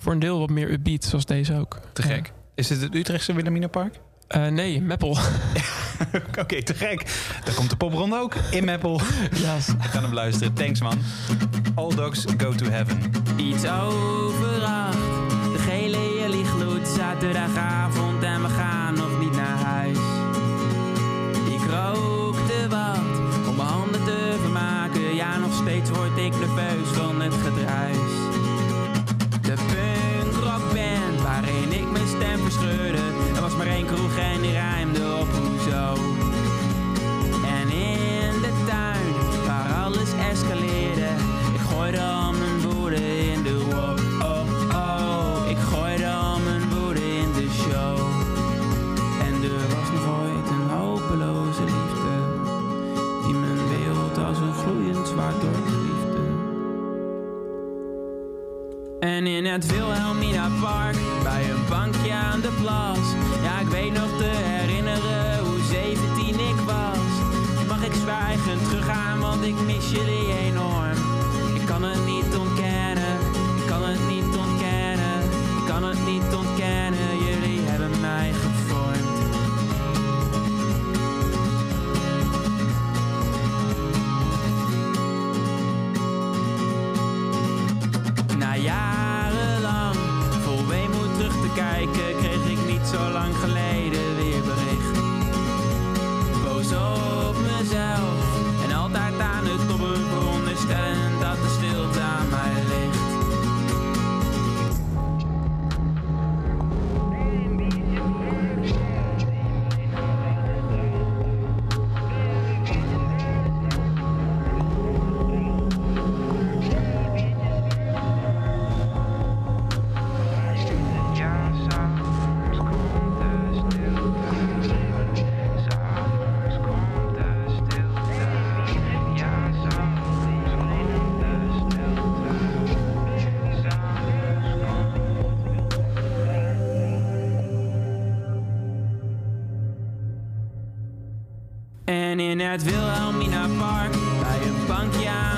voor een deel wat meer upbeat, zoals deze ook. Te gek. Is het het Utrechtse Wilhelmina Park? Eh, nee, Meppel. Oké, te gek. Daar komt de popronde ook in Meppel. Ja. We gaan hem luisteren. Thanks man. All dogs go to heaven. Iets over acht. De gele jullie gloed zaterdagavond en we gaan nog niet naar huis. Ik rookte wat om mijn handen te vermaken. Ja, nog steeds word ik nerveus van het gedruis. De punkrockband waarin ik mijn stem verscheurde. Er was maar één kroeg en die rijmde op hoezo. En in de tuin waar alles escaleerde. Ik gooide En in het Wilhelmina Park, bij een bankje aan de plas. In het Wilhelmina Park, bij een bankje aan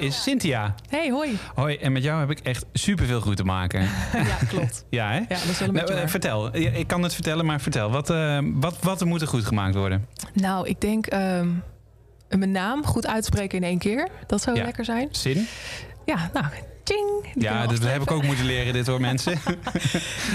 is Cynthia. Hey, hoi. Hoi, en met jou heb ik echt superveel goed te maken. Ja, klopt. ja, hè? Ja, dat is wel een Nou, beetje eh. Vertel, ik kan het vertellen, maar vertel. Wat, eh, wat, wat er moet er goed gemaakt worden? Nou, ik denk ehm, mijn naam goed uitspreken in één keer. Dat zou Ja. lekker zijn. Zin? Ja, nou, Ja, we dat heb ik ook moeten leren, dit hoor mensen.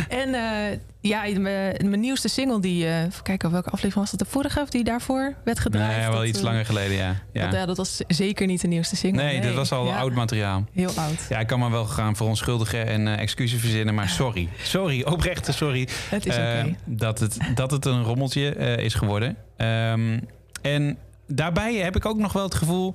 En eh, ja, mijn, mijn nieuwste single, die, even kijken welke aflevering was dat? De vorige of die daarvoor werd gedraaid? nee, wel Dat, iets eh, langer geleden, ja. ja. Dat, ja, dat was zeker niet de nieuwste single. Nee, dit was al Ja, oud materiaal. Heel oud. Ja, ik kan me wel gaan verontschuldigen en eh, excuses verzinnen, maar sorry. Sorry, oprechte sorry. Het is dat, het, dat het een rommeltje is geworden. Ehm, en daarbij heb ik ook nog wel het gevoel...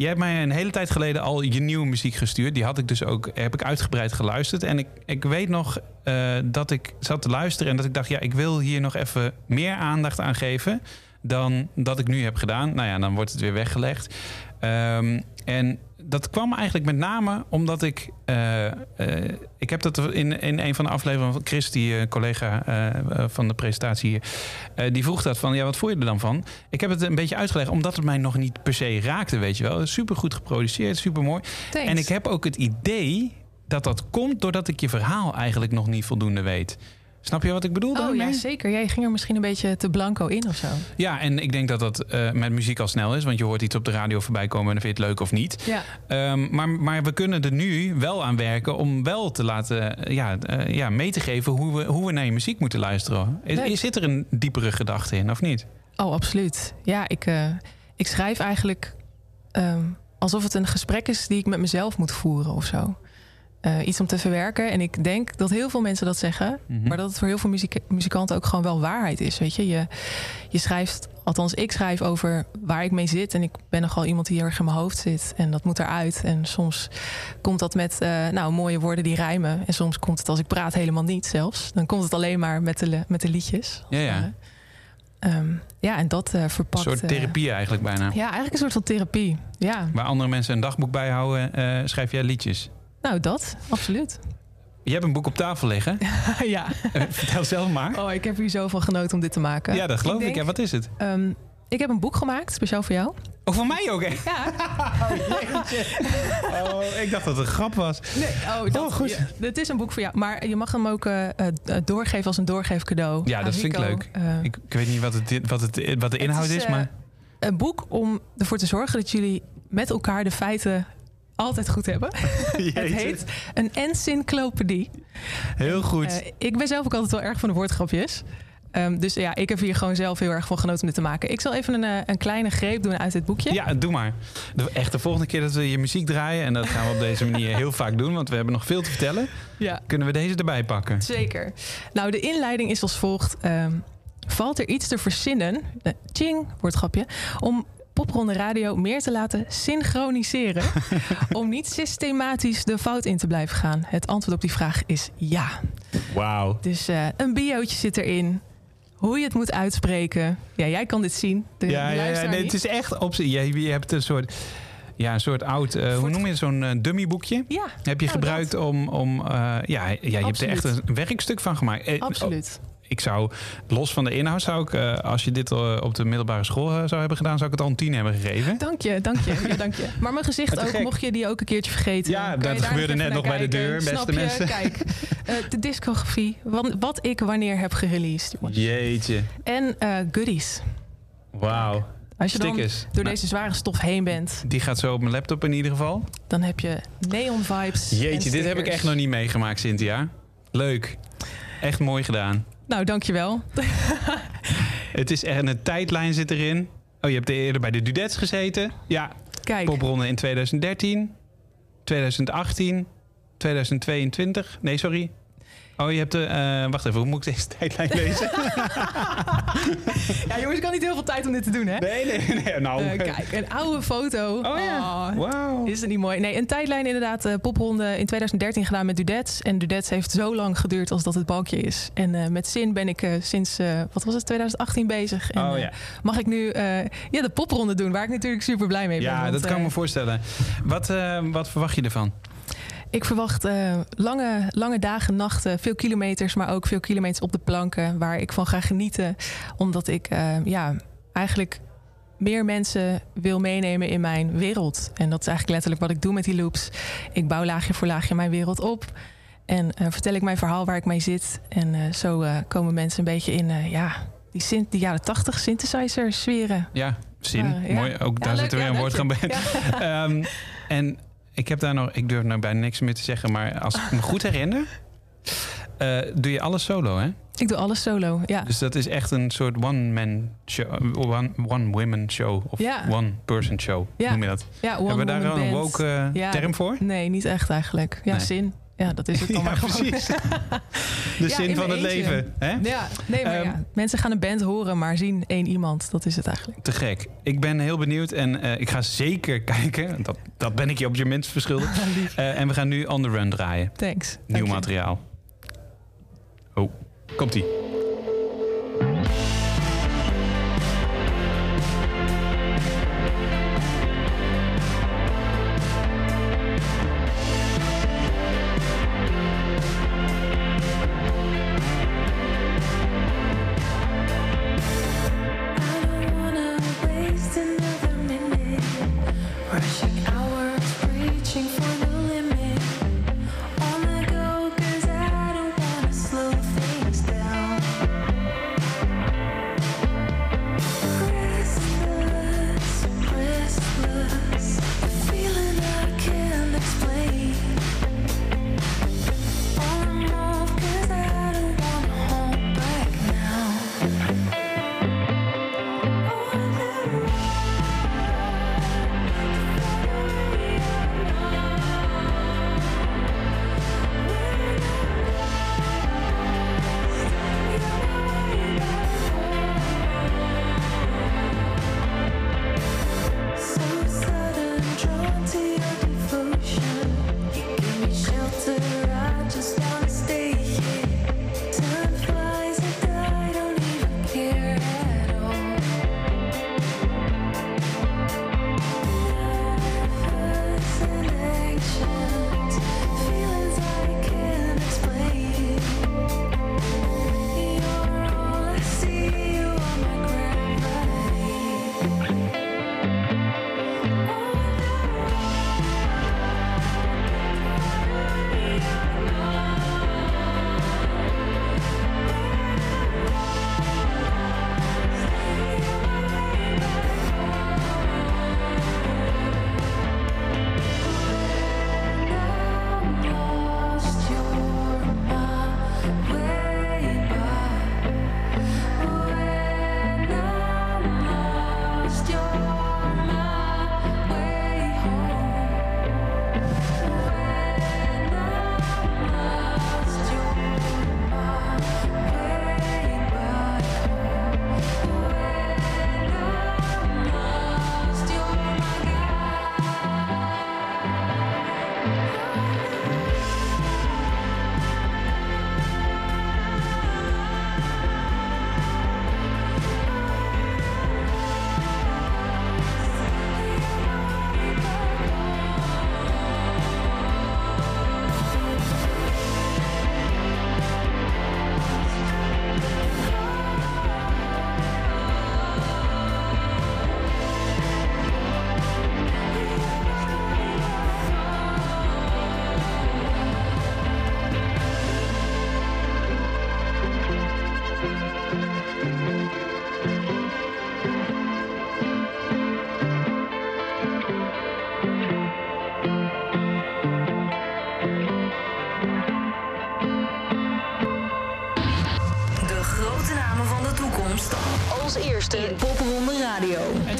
Je hebt mij een hele tijd geleden al je nieuwe muziek gestuurd. Die had ik dus ook heb ik uitgebreid geluisterd. En ik, ik weet nog eh, dat ik zat te luisteren en dat ik dacht... ja, ik wil hier nog even meer aandacht aan geven... dan dat ik nu heb gedaan. Nou ja, dan wordt het weer weggelegd. Ehm, en dat kwam eigenlijk met name omdat ik... eh, eh, ik heb dat in, in een van de afleveringen van Chris, die eh, collega van de presentatie hier... die vroeg dat van, ja, wat vond je er dan van? Ik heb het een beetje uitgelegd, omdat het mij nog niet per se raakte, weet je wel. Super goed geproduceerd, super mooi. En ik heb ook het idee dat dat komt doordat ik je verhaal eigenlijk nog niet voldoende weet. Snap je wat ik bedoel? Oh daarmee? ja, zeker. Jij ging er misschien een beetje te blanco in of zo. Ja, en ik denk dat dat eh, met muziek al snel is. Want je hoort iets op de radio voorbij komen en dan vind je het leuk of niet. Ja. Ehm, maar, maar we kunnen er nu wel aan werken om wel te laten eh, ja, eh, ja, mee te geven hoe we, hoe we naar je muziek moeten luisteren. Is, zit er een diepere gedachte in, of niet? Oh, absoluut. Ja, ik, ik schrijf eigenlijk ehm, alsof het een gesprek is die ik met mezelf moet voeren of zo. Eh, iets om te verwerken. En ik denk dat heel veel mensen dat zeggen. Mhm. Maar dat het voor heel veel muziek muzikanten ook gewoon wel waarheid is. Weet je? je, je schrijft, althans ik schrijf over waar ik mee zit. En ik ben nogal iemand die heel erg in mijn hoofd zit. En dat moet eruit. En soms komt dat met eh, nou, mooie woorden die rijmen. En soms komt het als ik praat helemaal niet zelfs. Dan komt het alleen maar met de, met de liedjes. Ja, ja. Ehm, ja, en dat eh, Een verpakt... soort eh, therapie eigenlijk bijna. ja, eigenlijk een soort van therapie. Ja, Waar andere mensen een dagboek bijhouden, schrijf jij liedjes. Nou dat, absoluut. Je hebt een boek op tafel liggen. ja. Eh, Vertel zelf maar. Oh, ik heb hier zoveel genoten om dit te maken. Ja, dat geloof ik. denk, Ja, wat is het? ehm, ik heb een boek gemaakt, speciaal voor jou. Oh, voor mij ook, hè? Ja. Oh, ik dacht dat het een grap was. Nee, oh, dat, goed. Ja, het is een boek voor jou. Maar je mag hem ook eh, eh, doorgeven als een doorgeefcadeau. Ja, aan dat vind ik leuk. Ik, ik weet niet wat, het, wat, het, wat de inhoud het is, maar... Een boek om ervoor te zorgen dat jullie met elkaar de feiten altijd goed hebben. het heet een encyclopedie. Heel goed. Eh, ik ben zelf ook altijd wel erg van de woordgrapjes. Ehm, dus ja, ik heb hier gewoon zelf heel erg van genoten om dit te maken. Ik zal even een, eh, een kleine greep doen uit dit boekje. Ja, doe maar. De, echt de volgende keer dat we je muziek draaien... en dat gaan we op deze manier heel vaak doen... want we hebben nog veel te vertellen... Ja. kunnen we deze erbij pakken. Zeker. Nou, de inleiding is als volgt. Ehm, valt er iets te verzinnen, eh, ching, woordgrapje, om popronde radio meer te laten synchroniseren, om niet systematisch de fout in te blijven gaan? Het antwoord op die vraag is ja. Wauw. Dus eh, een biootje zit erin. Hoe je het moet uitspreken. Ja, jij kan dit zien. De Ja, ja, nee, het is echt op je, je hebt een soort... Ja, een soort oud, eh, hoe noem je zo'n eh, dummyboekje? Ja, Heb je nou, gebruikt om, om ja, ja, je hebt er echt een werkstuk van gemaakt. Absoluut. Ik zou, los van de inhoud, zou ik, eh, als je dit eh, op de middelbare school eh, zou hebben gedaan, zou ik het al een tien hebben gegeven. Dank je, dank je. Ja, dank je. Maar mijn gezicht ook, gek. mocht je die ook een keertje vergeten. Ja, je dat gebeurde net nog bij de deur, Snap beste je? mensen. Kijk, eh, de discografie, wat, wat ik wanneer heb gereleased. Jeetje. En goodies. Wauw. Als je dan door deze zware stof heen bent, Die gaat zo op mijn laptop in ieder geval. dan heb je neon vibes. Jeetje, dit heb ik echt nog niet meegemaakt, Cynthia. Leuk. Echt mooi gedaan. Nou, dankjewel. Het is echt een tijdlijn zit erin. Oh, je hebt eerder bij de Dudets gezeten. Ja. Kijk. Popronde in 2013, 2018, 2022. Nee, sorry. Oh, je hebt de... eh, wacht even, hoe moet ik deze tijdlijn lezen? Ja, jongens, ik had niet heel veel tijd om dit te doen, hè? Nee, nee, nee. Nou. Eh, kijk, een oude foto. Oh ja. Wauw. Is het niet mooi? Nee, een tijdlijn inderdaad. eh, popronde in 2013 gedaan met Dudets. En Dudets heeft zo lang geduurd als dat het balkje is. En eh, met Zin ben ik eh, sinds, eh, wat was het, 2018 bezig. En, Oh, eh, ja. mag ik nu eh, ja, de popronde doen, waar ik natuurlijk super blij mee ben. Ja, want, dat kan eh, me voorstellen. Wat, eh, wat verwacht je ervan? Ik verwacht eh, lange, lange dagen, nachten, veel kilometers, maar ook veel kilometers op de planken waar ik van ga genieten. Omdat ik eh, ja, eigenlijk meer mensen wil meenemen in mijn wereld. En dat is eigenlijk letterlijk wat ik doe met die loops. Ik bouw laagje voor laagje mijn wereld op. En eh, vertel ik mijn verhaal waar ik mee zit. En zo komen mensen een beetje in ja, die, synth- die jaren 80 synthesizer sferen. Ja, zin. Ja. Mooi. Ook Ja, daar leuk. zit er weer een woord gaan bij. Ehm, en ik heb daar nog... Ik durf nou bijna niks meer te zeggen. Maar als ik me goed herinner... eh, doe je alles solo, hè? Ik doe alles solo, ja. Dus dat is echt een soort one-man show. One, one women show. Of Ja. one-person show. Ja. Noem je dat? Ja, Hebben we daar een woke eh, Ja, term voor? Nee, niet echt eigenlijk. Ja, Nee. zin. Ja, dat is het dan Ja, maar precies. De Ja, zin in van het eentje. leven. Hè? Ja, nee, maar Ehm, ja. Mensen gaan een band horen, maar zien één iemand. Dat is het eigenlijk. Te gek. Ik ben heel benieuwd en eh, ik ga zeker kijken. Dat, dat ben ik je op je minst verschuldigd. Eh, en we gaan nu On The Run draaien. Thanks. Nieuw Dank je. materiaal. Oh, komt-ie.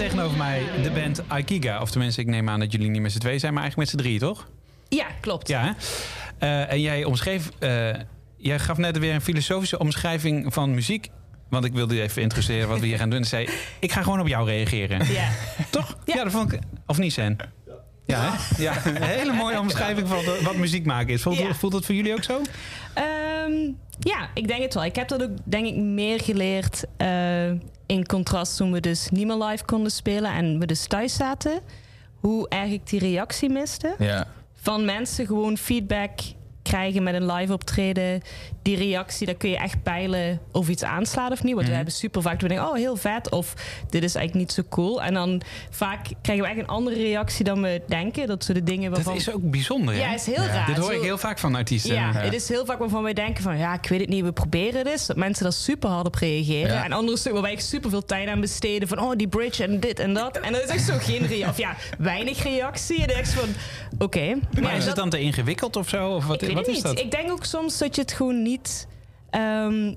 Tegenover mij de band Aikiga. Of tenminste, ik neem aan dat jullie niet met z'n twee zijn, maar eigenlijk met z'n drie, toch? Ja, klopt. Ja? Eh, en jij omschreef... eh, jij gaf net weer een filosofische omschrijving van muziek. Want ik wilde je even introduceren wat we hier gaan doen. En zei, ik ga gewoon op jou reageren. Ja. Toch? Ja, dat vond ik... Of niet, Sen? Ja, ja, een hele mooie omschrijving van wat muziek maken is. Voelt, Ja. voelt het voor jullie ook zo? Ehm, ja, ik denk het wel. Ik heb dat ook denk ik meer geleerd eh, in contrast toen we dus niet meer live konden spelen en we dus thuis zaten. Hoe ik die reactie miste. Ja. Van mensen gewoon feedback krijgen met een live optreden. Die reactie, daar kun je echt peilen of iets aanslaat of niet. Want we hebben super vaak dat we denken, oh heel vet. Of dit is eigenlijk niet zo cool. En dan vaak krijgen we echt een andere reactie dan we denken. Dat ze de dingen waarvan... Dat is ook bijzonder, hè? Ja, is heel raar. Dit hoor ik heel vaak van artiesten. Ja, het is heel vaak waarvan wij denken van... ja, ik weet het niet, we proberen het eens. Dat mensen daar super hard op reageren. Ja. En andere stukken waar wij super veel tijd aan besteden... van oh, die bridge en dit en dat. En dat is echt zo geen reactie. Of ja, weinig reactie. En dan denk je van, oké. Maar is dat- het dan te ingewikkeld of zo? Of wat, ik weet wat het is niet. dat? Ik denk ook soms dat je het gewoon niet ehm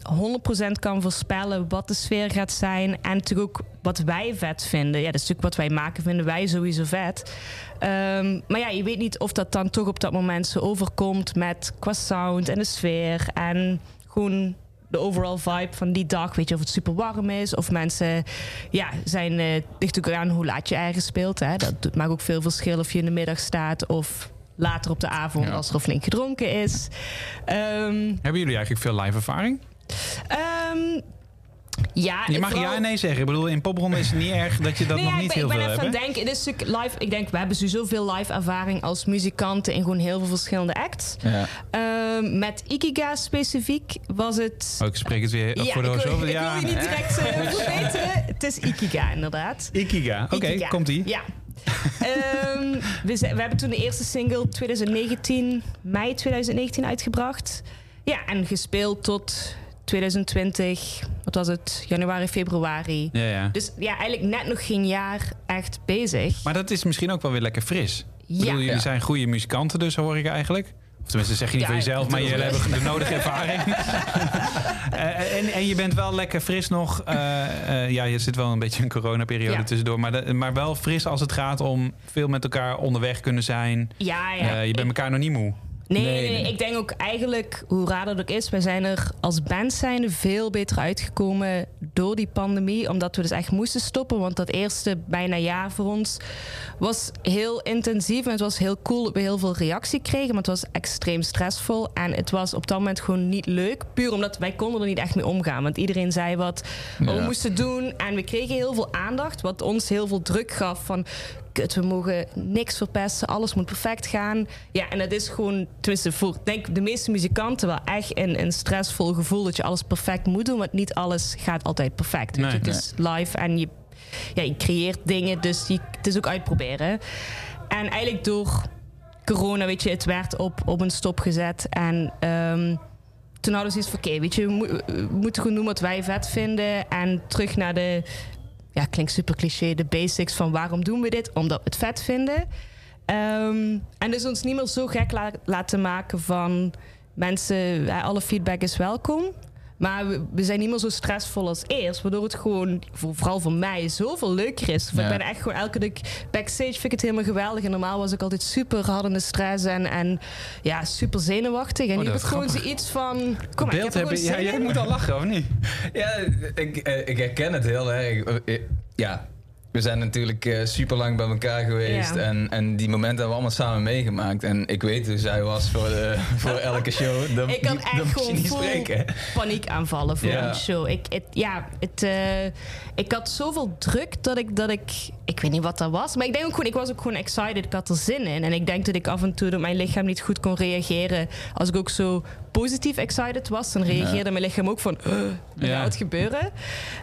100% kan voorspellen wat de sfeer gaat zijn. En natuurlijk ook wat wij vet vinden. Ja, dat is natuurlijk wat wij maken, vinden wij sowieso vet. Ehm, maar ja, je weet niet of dat dan toch op dat moment zo overkomt met qua sound en de sfeer. En gewoon de overall vibe van die dag. Weet je of het super warm is. Of mensen ja, zijn uh, ligt ook aan hoe laat je ergens speelt. Hè. Dat doet- maakt ook veel verschil of je in de middag staat of later op de avond als er flink gedronken is. Ehm, Hebben jullie eigenlijk veel live ervaring? ehm, ja, Je mag vooral- ja en nee zeggen. Ik bedoel, in popronde is het niet erg dat je dat Nee, nog ja, niet ik ben, heel ik ben veel even hebt. aan het denken. Natuurlijk live. Ik denk, we hebben sowieso veel live ervaring als muzikanten in gewoon heel veel verschillende acts. Ja. Ehm, met Ikiga specifiek was het. Oh, ik spreek het weer Ja, voor de ik, zoveel ik ja. wil je niet direct eh, verbeteren. Het is Ikiga, inderdaad. Ikiga. Oké, Ikiga. komt ie. Ja. Ehm, we, hebben toen de eerste single 2019, mei 2019 uitgebracht. Ja, en gespeeld tot 2020, wat was het? Januari, februari. Ja, ja. Dus ja, eigenlijk net nog geen jaar echt bezig. Maar dat is misschien ook wel weer lekker fris. Ik Ja. bedoel, jullie Ja. zijn goede muzikanten dus, hoor ik eigenlijk. Of tenminste, zeg je niet Ja, van jezelf, maar jullie hebben de nodige ervaring. Eh, en, en je bent wel lekker fris nog. Eh, eh, ja, je zit wel een beetje een coronaperiode Ja. tussendoor. Maar, de- maar wel fris als het gaat om veel met elkaar onderweg kunnen zijn. Ja, ja. Eh, je bent elkaar nog niet moe. Nee, nee, nee, ik denk ook eigenlijk, hoe raar dat ook is, wij zijn er als band zijnde veel beter uitgekomen door die pandemie. Omdat we dus echt moesten stoppen. Want dat eerste bijna jaar voor ons was heel intensief. En het was heel cool dat we heel veel reactie kregen. Maar het was extreem stressvol. En het was op dat moment gewoon niet leuk. Puur omdat wij konden er niet echt mee omgaan. Want iedereen zei wat we moesten doen. En we kregen heel veel aandacht. Wat ons heel veel druk gaf van... Kut, we mogen niks verpesten. Alles moet perfect gaan. Ja, en dat is gewoon... Tenminste, voor denk de meeste muzikanten wel echt een, een stressvol gevoel... dat je alles perfect moet doen. Want niet alles gaat altijd perfect. Nee. Het is live en je, ja, je creëert dingen. Dus je, het is ook uitproberen. En eigenlijk door corona, weet je, het werd op, op een stop gezet. En ehm, toen hadden we zoiets van, oké, weet je, we moeten gewoon doen wat wij vet vinden. En terug naar de, ja, klinkt super cliché, de basics van waarom doen we dit? Omdat we het vet vinden. Ehm, en dus ons niet meer zo gek la- laten maken van mensen, alle feedback is welkom. Maar we, we zijn niet meer zo stressvol als eerst. Waardoor het gewoon, voor- vooral voor mij, zoveel leuker is. Ja. Ik ben echt gewoon elke dag backstage vind ik het helemaal geweldig. En normaal was ik altijd super hard in de stress en, en ja, super zenuwachtig. En Oh, nu heb ik gewoon zoiets van. Kom maar, ik heb er gewoon Ja, zin jij in. moet al lachen, of niet? Ja, ik, eh, ik herken het heel erg. Eh, Ja, we zijn natuurlijk super lang bij elkaar geweest. Ja. En, en die momenten hebben we allemaal samen meegemaakt. En ik weet hoe zij was voor, de, voor elke show. Ik die- echt gewoon niet spreken. paniek aanvallen voor Ja. een show. Ik, het, ja, het, eh, ik had zoveel druk dat ik, dat ik... Ik weet niet wat dat was. Maar ik denk ook gewoon... Ik was ook gewoon excited. Ik had er zin in. En ik denk dat ik af en toe... dat mijn lichaam niet goed kon reageren. Als ik ook zo positief excited was... dan reageerde Ja. mijn lichaam ook van... "Ugh, er Ja. gaat wat gebeuren.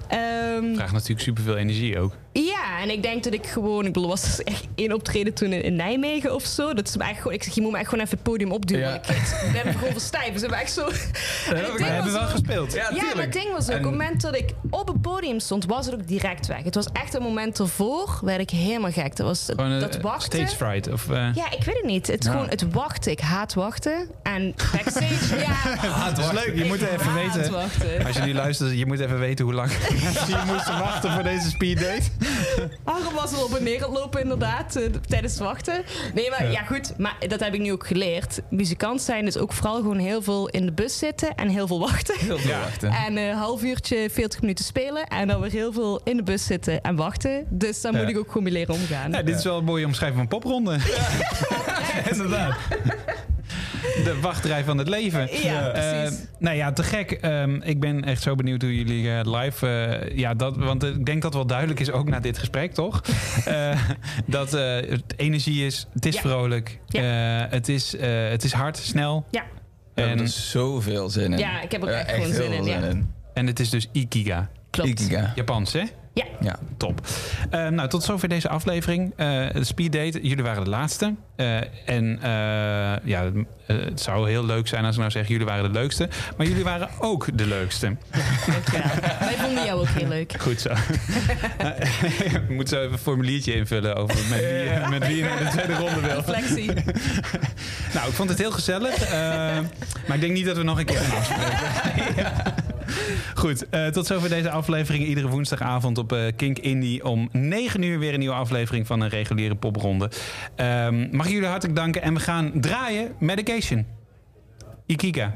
Ehm, Vraagt natuurlijk superveel energie ook. ja, en ik denk dat ik gewoon... Ik bedoel, was dus echt één optreden toen in, in Nijmegen of zo. Dat is me echt gewoon... Ik zeg, je moet me echt gewoon even het podium opduwen. Ja. Ik, ik ben gewoon verstijf. Ze hebben echt zo... En het ding We hebben wel ook- gespeeld. ja, maar het ding was ook, op het moment dat ik op het podium stond, was het ook direct weg. Het was echt een moment ervoor, werd ik helemaal gek. Dat was Gewoon dat wachten. stage fright. Of, eh, Ja, ik weet het niet. Het is Ja. gewoon het wachten. Ik haat wachten. En backstage Ah, het is leuk. Je moet even weten. Als je nu luistert, je moet even weten hoe lang hier moesten wachten voor deze speeddate. Harm was wel op en neer lopen inderdaad, eh, tijdens het wachten. Nee, maar Ja. ja. goed, maar dat heb ik nu ook geleerd. Muzikant zijn is ook vooral gewoon heel veel in de bus zitten en heel veel wachten. Heel veel wachten. En een half uurtje, 40 minuten spelen en dan weer heel veel in de bus zitten en wachten. Dus daar Ja. moet ik ook gewoon mee leren omgaan. Ja, dit is wel een mooie omschrijving van popronde. Inderdaad. De wachtrij van het leven. Ja, Eh, precies. nou ja, te gek. Ehm, ik ben echt zo benieuwd hoe jullie eh, live... eh, ja, dat, want ik denk dat wel duidelijk is, ook na dit gesprek, toch? Eh, dat eh, het energie is, het is Ja. vrolijk, Ja. eh, het, is, eh, het is hard, snel. Ja. En- er zoveel zin in. Ja, ik heb er Ja, echt gewoon heel zin in. En het is dus Ikiga. Klopt. Ikiga. Japans, hè? Ja. Ja. Top. Eh, nou, tot zover deze aflevering. Eh Speed Date, jullie waren de laatste. Eh, en ja, het zou heel leuk zijn als ik nou zeg, jullie waren de leukste. Maar jullie waren ook de leukste. Wij vonden jou ook heel leuk. Goed zo. Ik moet zo even een formuliertje invullen over met wie, met wie je naar de tweede ronde wil. Reflectie. nou, ik vond het heel gezellig. maar ik denk niet dat we nog een keer gaan afspreken. Ja. Goed, eh, tot zover deze aflevering. Iedere woensdagavond op eh, Kink Indie om 9 uur weer een nieuwe aflevering van een reguliere popronde. Ehm, mag ik jullie hartelijk danken en we gaan draaien Medication. Ikiga.